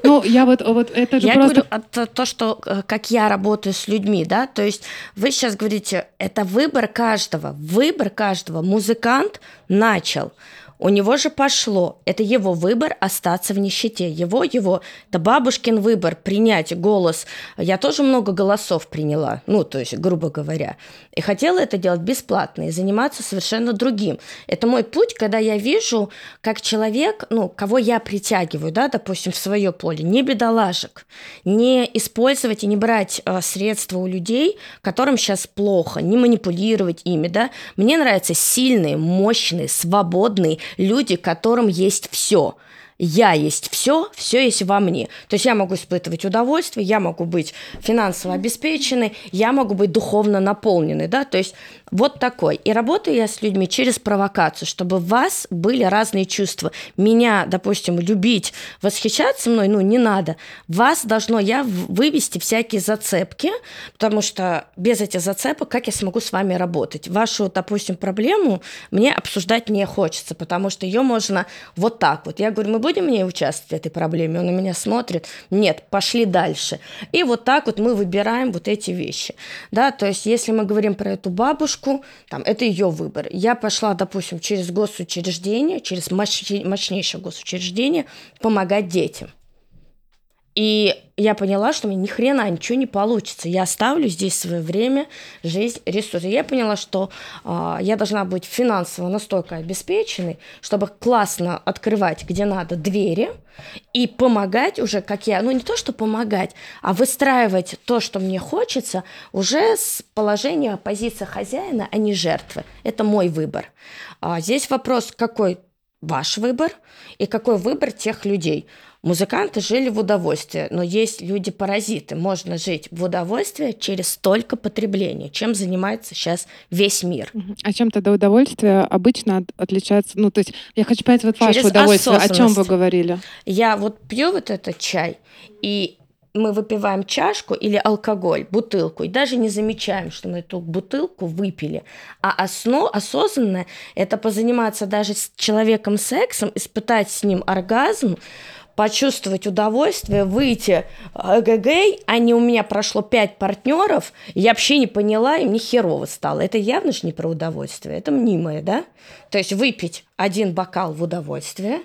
Speaker 6: Ну, я вот, вот это же
Speaker 4: Я
Speaker 6: просто...
Speaker 4: говорю это то, что э, как я работаю с людьми, да, то есть вы сейчас говорите, это выбор каждого, выбор каждого. Музыкант начал, у него же пошло, это его выбор остаться в нищете, его, его, это бабушкин выбор принять голос. Я тоже много голосов приняла, ну, то есть, грубо говоря, и хотела это делать бесплатно и заниматься совершенно другим. Это мой путь, когда я вижу, как человек, ну, кого я притягиваю, да, допустим, в свое поле, не бедолажек, не использовать и не брать э, средства у людей, которым сейчас плохо, не манипулировать ими, да. Мне нравятся сильные, мощные, свободные люди, которым есть все. Я есть все, все есть во мне. То есть я могу испытывать удовольствие, я могу быть финансово обеспеченной, я могу быть духовно наполненной, да, то есть вот такой. И работаю я с людьми через провокацию, чтобы у вас были разные чувства. Меня, допустим, любить, восхищаться мной, ну, не надо. Вас должно я вывести всякие зацепки, потому что без этих зацепок как я смогу с вами работать? Вашу, допустим, проблему мне обсуждать не хочется, потому что ее можно вот так вот. Я говорю, мы будем мне участвовать в этой проблеме? Он на меня смотрит, нет, пошли дальше. И вот так вот мы выбираем вот эти вещи. Да, то есть если мы говорим про эту бабушку, там, это ее выбор. Я пошла, допустим, через госучреждение, через мощнейшее госучреждение помогать детям. И я поняла, что мне ни хрена ничего не получится. Я оставлю здесь свое время, жизнь, ресурсы. Я поняла, что э, я должна быть финансово настолько обеспеченной, чтобы классно открывать, где надо, двери и помогать уже, как я, ну не то, что помогать, а выстраивать то, что мне хочется, уже с положения позиции хозяина, а не жертвы. Это мой выбор. А здесь вопрос, какой ваш выбор и какой выбор тех людей. Музыканты жили в удовольствии, но есть люди-паразиты. Можно жить в удовольствии через столько потребления, чем занимается сейчас весь мир.
Speaker 6: А чем тогда удовольствие обычно отличается? Ну, то есть я хочу понять вот ваше через удовольствие. О чем вы говорили?
Speaker 4: Я вот пью вот этот чай, и мы выпиваем чашку или алкоголь, бутылку, и даже не замечаем, что мы эту бутылку выпили. А основ, осознанно это позаниматься даже с человеком сексом, испытать с ним оргазм, почувствовать удовольствие, выйти эгэгэй, а не у меня прошло пять партнеров, я вообще не поняла, и мне херово стало. Это явно же не про удовольствие, это мнимое, да? То есть выпить один бокал в удовольствие,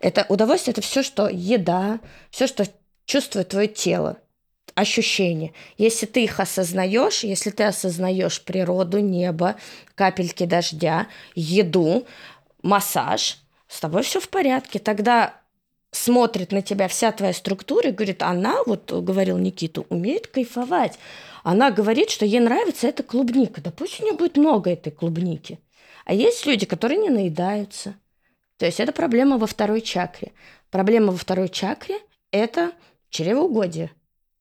Speaker 4: это удовольствие, это все, что еда, все, что чувствует твое тело, ощущения. Если ты их осознаешь, если ты осознаешь природу, небо, капельки дождя, еду, массаж, с тобой все в порядке. Тогда смотрит на тебя вся твоя структура и говорит, она, вот говорил Никиту, умеет кайфовать. Она говорит, что ей нравится эта клубника. Да пусть у нее будет много этой клубники. А есть люди, которые не наедаются. То есть это проблема во второй чакре. Проблема во второй чакре – это чревоугодие.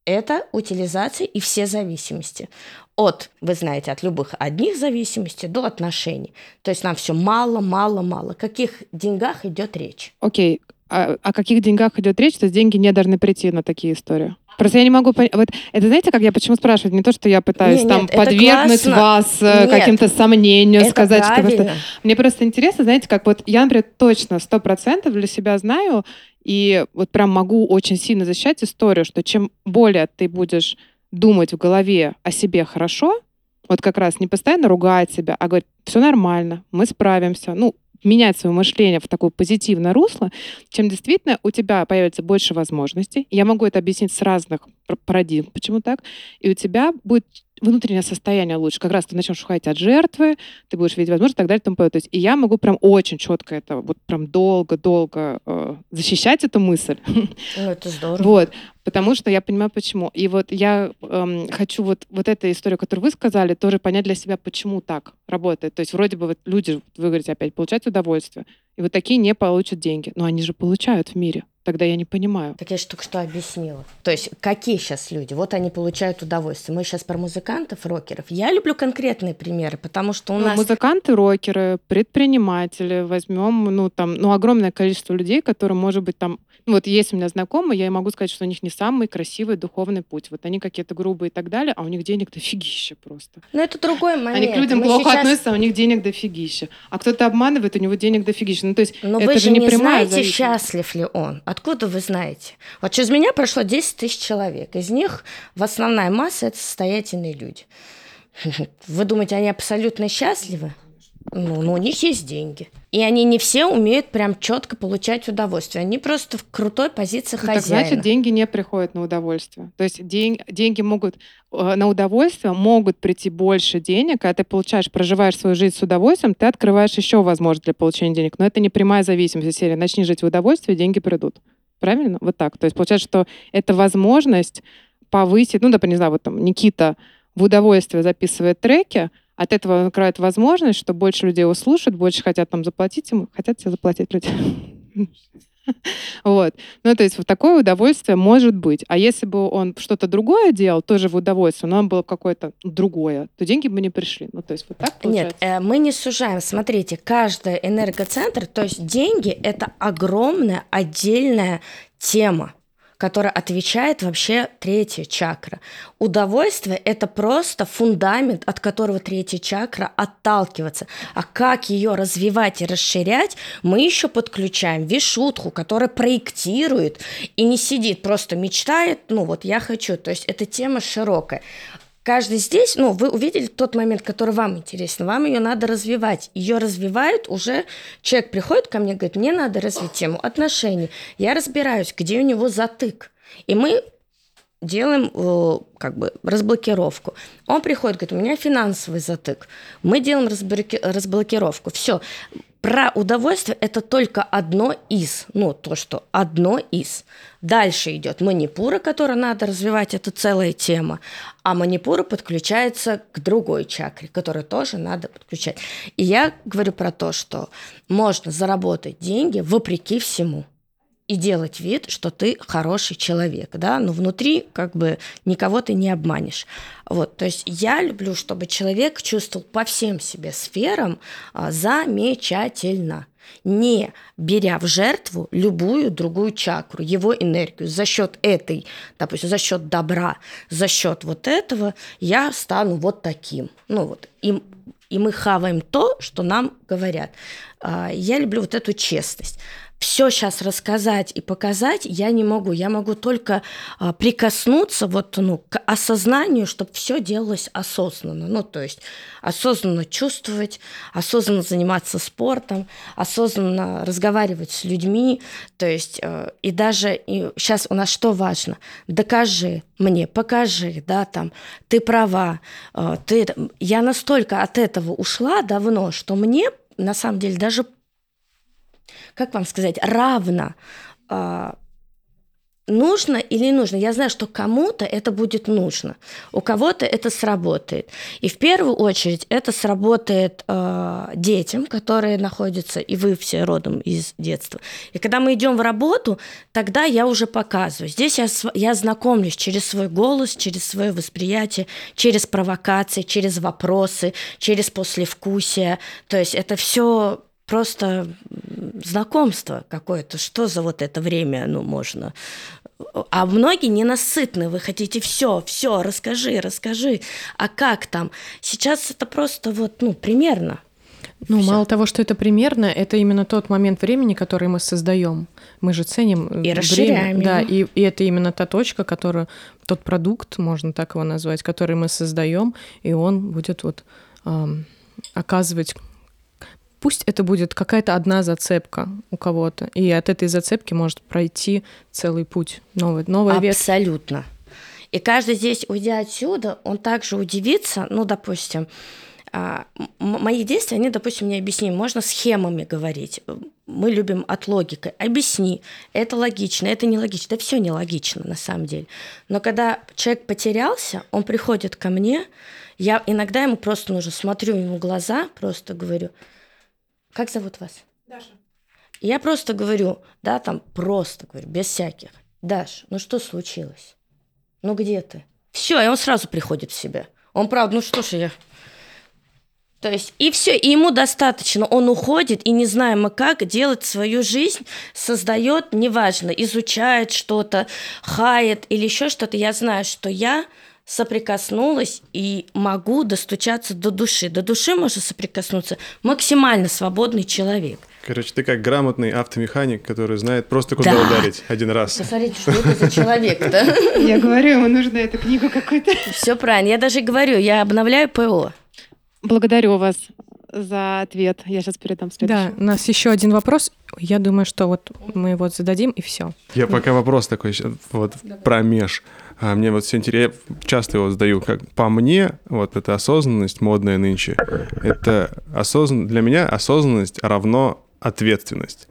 Speaker 4: Это утилизация и все зависимости. От, вы знаете, от любых одних зависимостей до отношений. То есть нам все мало, мало, мало. О каких деньгах идет речь?
Speaker 6: Окей, okay о, о каких деньгах идет речь, то есть деньги не должны прийти на такие истории. Просто я не могу понять. Вот это знаете, как я почему спрашиваю? Не то, что я пытаюсь нет, там нет, подвергнуть вас э, каким-то сомнению, это сказать, правильно. что просто. Мне просто интересно, знаете, как вот я, например, точно сто процентов для себя знаю, и вот прям могу очень сильно защищать историю, что чем более ты будешь думать в голове о себе хорошо, вот как раз не постоянно ругать себя, а говорить, все нормально, мы справимся. Ну, менять свое мышление в такое позитивное русло, чем действительно у тебя появится больше возможностей. Я могу это объяснить с разных парадигм, почему так. И у тебя будет внутреннее состояние лучше. Как раз ты начнешь уходить от жертвы, ты будешь видеть возможность и так далее. И, тому То есть, и я могу прям очень четко это, вот прям долго-долго э, защищать эту мысль.
Speaker 4: Ну, это здорово.
Speaker 6: Вот. Потому что я понимаю, почему. И вот я эм, хочу вот, вот эту историю, которую вы сказали, тоже понять для себя, почему так работает. То есть вроде бы вот люди, вы говорите опять, получают удовольствие, и вот такие не получат деньги. Но они же получают в мире. Тогда я не понимаю.
Speaker 4: Так я же только что объяснила. То есть какие сейчас люди? Вот они получают удовольствие. Мы сейчас про музыкантов, рокеров. Я люблю конкретные примеры, потому что у ну, нас...
Speaker 6: Музыканты, рокеры, предприниматели. Возьмем, ну, там, ну, огромное количество людей, которые, может быть, там вот есть у меня знакомые, я могу сказать, что у них не самый красивый духовный путь. Вот они какие-то грубые и так далее, а у них денег дофигища просто.
Speaker 4: Но это другой момент.
Speaker 6: Они к людям Мы плохо сейчас... относятся, а у них денег дофигища. А кто-то обманывает, у него денег дофигища. Ну, то есть
Speaker 4: Но
Speaker 6: это
Speaker 4: вы
Speaker 6: же
Speaker 4: не,
Speaker 6: не
Speaker 4: знаете,
Speaker 6: зависимость.
Speaker 4: счастлив ли он. Откуда вы знаете? Вот через меня прошло 10 тысяч человек. Из них в основная масса – это состоятельные люди. Вы думаете, они абсолютно счастливы? Ну, ну, у них есть деньги. И они не все умеют прям четко получать удовольствие. Они просто в крутой позиции ну, хозяина.
Speaker 6: Так значит, деньги не приходят на удовольствие. То есть день, деньги могут э, на удовольствие могут прийти больше денег, когда ты получаешь, проживаешь свою жизнь с удовольствием, ты открываешь еще возможность для получения денег. Но это не прямая зависимость. Серии начни жить в удовольствии, деньги придут. Правильно? Вот так. То есть получается, что это возможность повысить, ну, например, не знаю, вот там Никита в удовольствие записывает треки, от этого открывает возможность, что больше людей его слушают, больше хотят там заплатить ему, хотят тебе заплатить люди. Вот. Ну, то есть вот такое удовольствие может быть. А если бы он что-то другое делал, тоже в удовольствие, но он было какое-то другое, то деньги бы не пришли. Ну, то есть вот так
Speaker 4: Нет,
Speaker 6: получается?
Speaker 4: э, мы не сужаем. Смотрите, каждый энергоцентр, то есть деньги – это огромная отдельная тема которая отвечает вообще третья чакра. Удовольствие – это просто фундамент, от которого третья чакра отталкивается. А как ее развивать и расширять, мы еще подключаем вишутху, которая проектирует и не сидит, просто мечтает, ну вот я хочу. То есть эта тема широкая каждый здесь, ну, вы увидели тот момент, который вам интересен, вам ее надо развивать. Ее развивают уже, человек приходит ко мне, говорит, мне надо развить тему отношений. Я разбираюсь, где у него затык. И мы делаем э, как бы разблокировку. Он приходит, говорит, у меня финансовый затык. Мы делаем разблокировку. Все. Про удовольствие это только одно из, ну, то, что одно из. Дальше идет манипура, которую надо развивать, это целая тема. А манипура подключается к другой чакре, которую тоже надо подключать. И я говорю про то, что можно заработать деньги вопреки всему и делать вид, что ты хороший человек, да, но внутри как бы никого ты не обманешь. Вот, то есть я люблю, чтобы человек чувствовал по всем себе сферам а, замечательно, не беря в жертву любую другую чакру, его энергию. За счет этой, допустим, за счет добра, за счет вот этого я стану вот таким. Ну вот, и, и мы хаваем то, что нам говорят. А, я люблю вот эту честность все сейчас рассказать и показать я не могу. Я могу только а, прикоснуться вот, ну, к осознанию, чтобы все делалось осознанно. Ну, то есть осознанно чувствовать, осознанно заниматься спортом, осознанно разговаривать с людьми. То есть э, и даже и сейчас у нас что важно? Докажи мне, покажи, да, там, ты права, э, ты... Я настолько от этого ушла давно, что мне на самом деле даже как вам сказать, равно а, нужно или нужно. Я знаю, что кому-то это будет нужно, у кого-то это сработает. И в первую очередь это сработает э, детям, которые находятся, и вы все родом из детства. И когда мы идем в работу, тогда я уже показываю. Здесь я, я знакомлюсь через свой голос, через свое восприятие, через провокации, через вопросы, через послевкусие. То есть это все просто знакомство какое-то, что за вот это время, ну, можно. А многие ненасытны, вы хотите все, все, расскажи, расскажи. А как там? Сейчас это просто вот, ну, примерно.
Speaker 3: Ну, Всё. мало того, что это примерно, это именно тот момент времени, который мы создаем. Мы же ценим
Speaker 4: и время. расширяем.
Speaker 3: Да, и, и это именно та точка, которую, тот продукт, можно так его назвать, который мы создаем, и он будет вот эм, оказывать Пусть это будет какая-то одна зацепка у кого-то, и от этой зацепки может пройти целый путь, новый, новая ветвь.
Speaker 4: Абсолютно. И каждый здесь, уйдя отсюда, он также удивится, ну, допустим, а, мои действия, они, допустим, не объяснимы. Можно схемами говорить. Мы любим от логики. Объясни, это логично, это нелогично. Да все нелогично на самом деле. Но когда человек потерялся, он приходит ко мне, я иногда ему просто нужно смотрю ему в глаза, просто говорю – как зовут вас?
Speaker 6: Даша.
Speaker 4: Я просто говорю, да, там просто говорю, без всяких. Даш, ну что случилось? Ну где ты? Все, и он сразу приходит в себя. Он правда, ну что ж я... То есть, и все, и ему достаточно. Он уходит, и не знаем как, делать свою жизнь, создает, неважно, изучает что-то, хает или еще что-то. Я знаю, что я соприкоснулась и могу достучаться до души. До души можно соприкоснуться максимально свободный человек.
Speaker 2: Короче, ты как грамотный автомеханик, который знает просто, куда да. ударить один раз.
Speaker 4: Посмотрите, что это за человек-то.
Speaker 6: Я говорю, ему нужно эту книгу какую-то.
Speaker 4: Все правильно. Я даже говорю, я обновляю ПО.
Speaker 6: Благодарю вас за ответ. Я сейчас передам следующий.
Speaker 3: Да, у нас еще один вопрос. Я думаю, что вот мы его зададим, и все.
Speaker 2: Я пока вопрос такой вот про меж. А мне вот все интересно, часто его задаю, как по мне, вот эта осознанность модная нынче, это осознанность, для меня осознанность равно ответственность.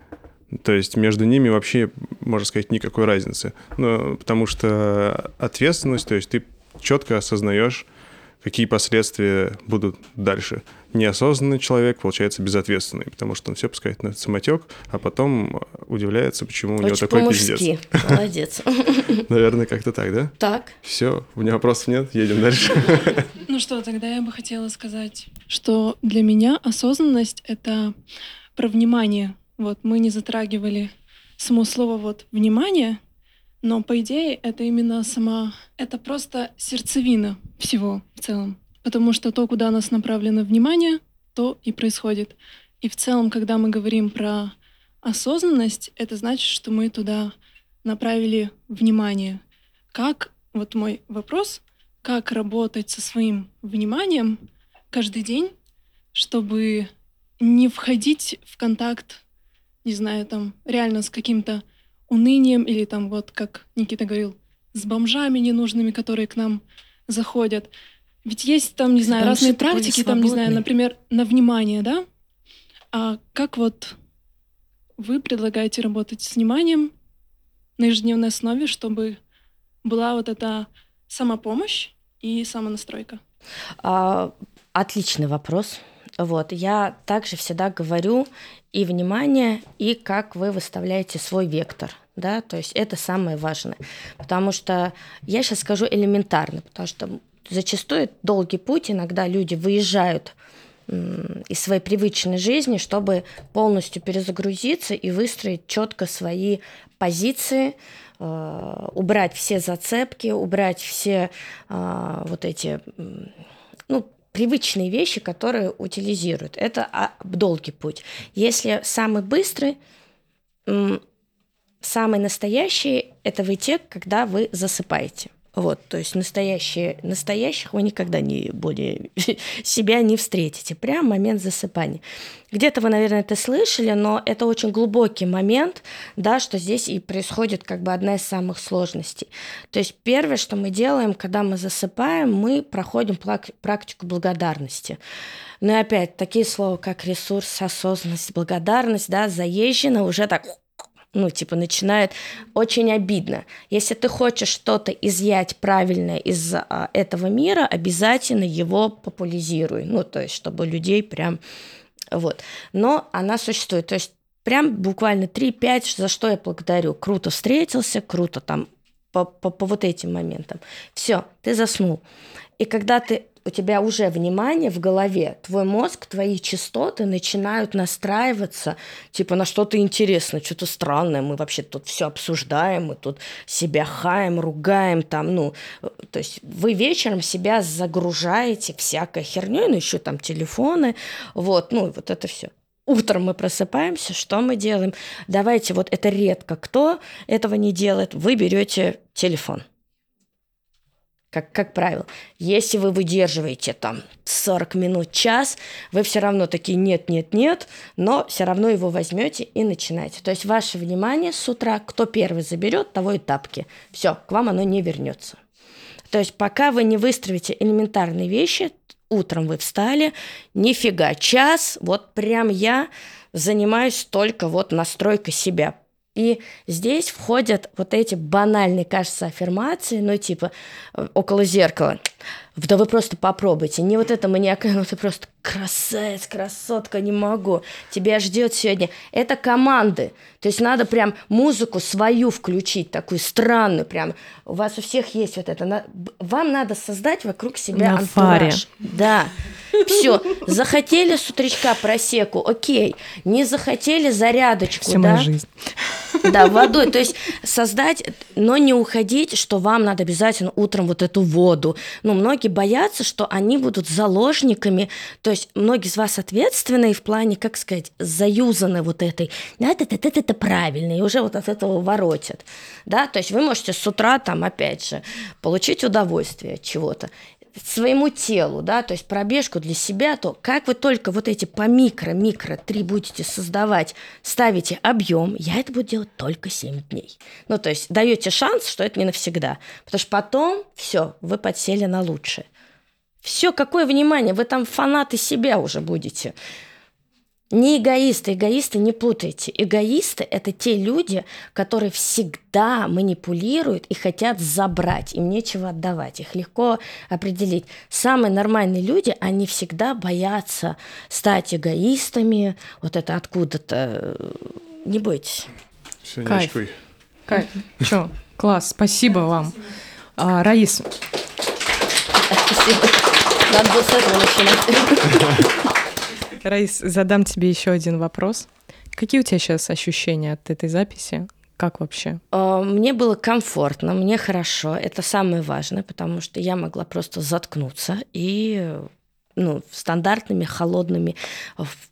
Speaker 2: То есть между ними вообще, можно сказать, никакой разницы. Ну, потому что ответственность, то есть ты четко осознаешь, какие последствия будут дальше. Неосознанный человек, получается, безответственный, потому что он все пускает на самотек, а потом удивляется, почему у него
Speaker 4: Очень
Speaker 2: такой пиздец.
Speaker 4: Молодец.
Speaker 2: Наверное, как-то так, да?
Speaker 4: Так.
Speaker 2: Все, у меня вопросов нет, едем дальше.
Speaker 5: Ну что, тогда я бы хотела сказать, что для меня осознанность — это про внимание. Вот мы не затрагивали само слово вот «внимание», но по идее это именно сама... Это просто сердцевина всего в целом. Потому что то, куда нас направлено внимание, то и происходит. И в целом, когда мы говорим про осознанность, это значит, что мы туда направили внимание. Как, вот мой вопрос, как работать со своим вниманием каждый день, чтобы не входить в контакт, не знаю, там, реально с каким-то унынием или там, вот как Никита говорил, с бомжами ненужными, которые к нам заходят. Ведь есть там, не знаю,
Speaker 4: Бомжи
Speaker 5: разные практики, там, не знаю, например, на внимание, да? А как вот вы предлагаете работать с вниманием на ежедневной основе, чтобы была вот эта самопомощь и самонастройка?
Speaker 4: А, Отличный вопрос. Вот, я также всегда говорю и внимание, и как вы выставляете свой вектор, да, то есть это самое важное, потому что я сейчас скажу элементарно, потому что зачастую долгий путь, иногда люди выезжают из своей привычной жизни, чтобы полностью перезагрузиться и выстроить четко свои позиции, э, убрать все зацепки, убрать все э, вот эти, привычные вещи, которые утилизируют. Это а, долгий путь. Если самый быстрый, самый настоящий, это вы те, когда вы засыпаете. Вот, то есть настоящие, настоящих вы никогда не более себя не встретите. Прям момент засыпания. Где-то вы, наверное, это слышали, но это очень глубокий момент, да, что здесь и происходит как бы одна из самых сложностей. То есть первое, что мы делаем, когда мы засыпаем, мы проходим практику благодарности. Ну и опять, такие слова, как ресурс, осознанность, благодарность, да, заезжено уже так ну, типа, начинает очень обидно. Если ты хочешь что-то изъять правильное из а, этого мира, обязательно его популяризируй. Ну, то есть, чтобы людей прям... Вот. Но она существует. То есть, прям буквально 3-5, за что я благодарю. Круто встретился, круто там по, по, по вот этим моментам. Все, ты заснул. И когда ты у тебя уже внимание в голове, твой мозг, твои частоты начинают настраиваться, типа на что-то интересное, что-то странное, мы вообще тут все обсуждаем, мы тут себя хаем, ругаем, там, ну, то есть вы вечером себя загружаете всякой херней, ну, еще там телефоны, вот, ну, вот это все. Утром мы просыпаемся, что мы делаем? Давайте, вот это редко кто этого не делает, вы берете телефон как, как правило. Если вы выдерживаете там 40 минут, час, вы все равно такие нет, нет, нет, но все равно его возьмете и начинаете. То есть ваше внимание с утра, кто первый заберет, того и тапки. Все, к вам оно не вернется. То есть пока вы не выстроите элементарные вещи, утром вы встали, нифига, час, вот прям я занимаюсь только вот настройкой себя. И здесь входят вот эти банальные, кажется, аффирмации, ну, типа, э, около зеркала. Да вы просто попробуйте. Не вот это маниакальное, ну ты просто красавец, красотка, не могу. Тебя ждет сегодня. Это команды. То есть надо прям музыку свою включить, такую странную прям. У вас у всех есть вот это. Вам надо создать вокруг себя
Speaker 3: На
Speaker 4: антураж.
Speaker 3: фаре.
Speaker 4: Да. Все. Захотели с утречка просеку, окей. Не захотели зарядочку,
Speaker 3: Всю
Speaker 4: да?
Speaker 3: мою жизнь.
Speaker 4: Да, водой. То есть создать, но не уходить, что вам надо обязательно утром вот эту воду. Ну, многие боятся, что они будут заложниками. То есть многие из вас ответственные в плане, как сказать, заюзаны вот этой. Да, это, это, это, это правильно, и уже вот от этого воротят. Да, то есть вы можете с утра там, опять же, получить удовольствие от чего-то своему телу, да, то есть пробежку для себя, то как вы только вот эти по микро-микро три будете создавать, ставите объем, я это буду делать только 7 дней. Ну, то есть даете шанс, что это не навсегда. Потому что потом все, вы подсели на лучшее. Все, какое внимание, вы там фанаты себя уже будете. Не эгоисты, эгоисты не путайте. Эгоисты – это те люди, которые всегда манипулируют и хотят забрать, им нечего отдавать, их легко определить. Самые нормальные люди, они всегда боятся стать эгоистами, вот это откуда-то. Не бойтесь.
Speaker 2: Все,
Speaker 3: Кайф. Кайф. Чё, класс, спасибо вам. А, Раис,
Speaker 4: Спасибо. Надо было с этого начинать.
Speaker 3: Раис, задам тебе еще один вопрос. Какие у тебя сейчас ощущения от этой записи? Как вообще?
Speaker 4: Э, Мне было комфортно, мне хорошо. Это самое важное, потому что я могла просто заткнуться и ну, стандартными холодными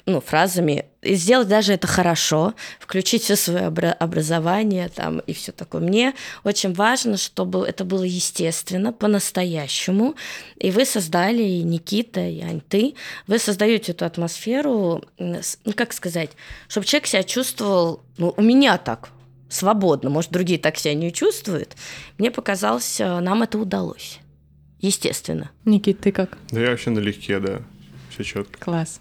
Speaker 4: ну, фразами и сделать даже это хорошо, включить все свое обра- образование там и все такое. Мне очень важно, чтобы это было естественно, по-настоящему. И вы создали, и Никита, и Ань, ты, вы создаете эту атмосферу, ну как сказать, чтобы человек себя чувствовал, ну у меня так, свободно, может, другие так себя не чувствуют. Мне показалось, э, нам это удалось. Естественно.
Speaker 3: Никит, ты как?
Speaker 2: Да я вообще налегке, да. Все четко.
Speaker 3: Класс.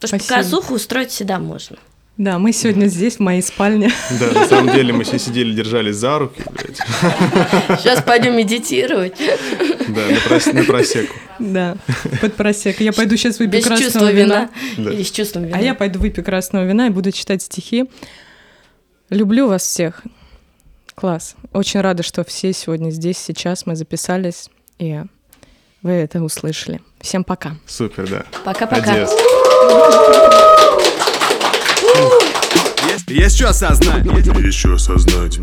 Speaker 4: Потому что показуху устроить всегда можно.
Speaker 3: Да, мы сегодня здесь, в моей спальне.
Speaker 2: Да, на самом деле мы все сидели, держались за руки, блядь.
Speaker 4: Сейчас пойдем медитировать.
Speaker 2: Да, на, прос- на просеку.
Speaker 3: Да, под просек. Я пойду сейчас выпью
Speaker 4: Без
Speaker 3: красного
Speaker 4: чувства
Speaker 3: вина.
Speaker 4: вина.
Speaker 2: Да.
Speaker 4: Или с чувством вина.
Speaker 3: А я пойду выпью красного вина и буду читать стихи. Люблю вас всех. Класс. Очень рада, что все сегодня здесь, сейчас мы записались, и вы это услышали. Всем пока.
Speaker 2: Супер, да.
Speaker 4: Пока-пока.
Speaker 1: Есть, есть что осознать.
Speaker 7: Еще осознать.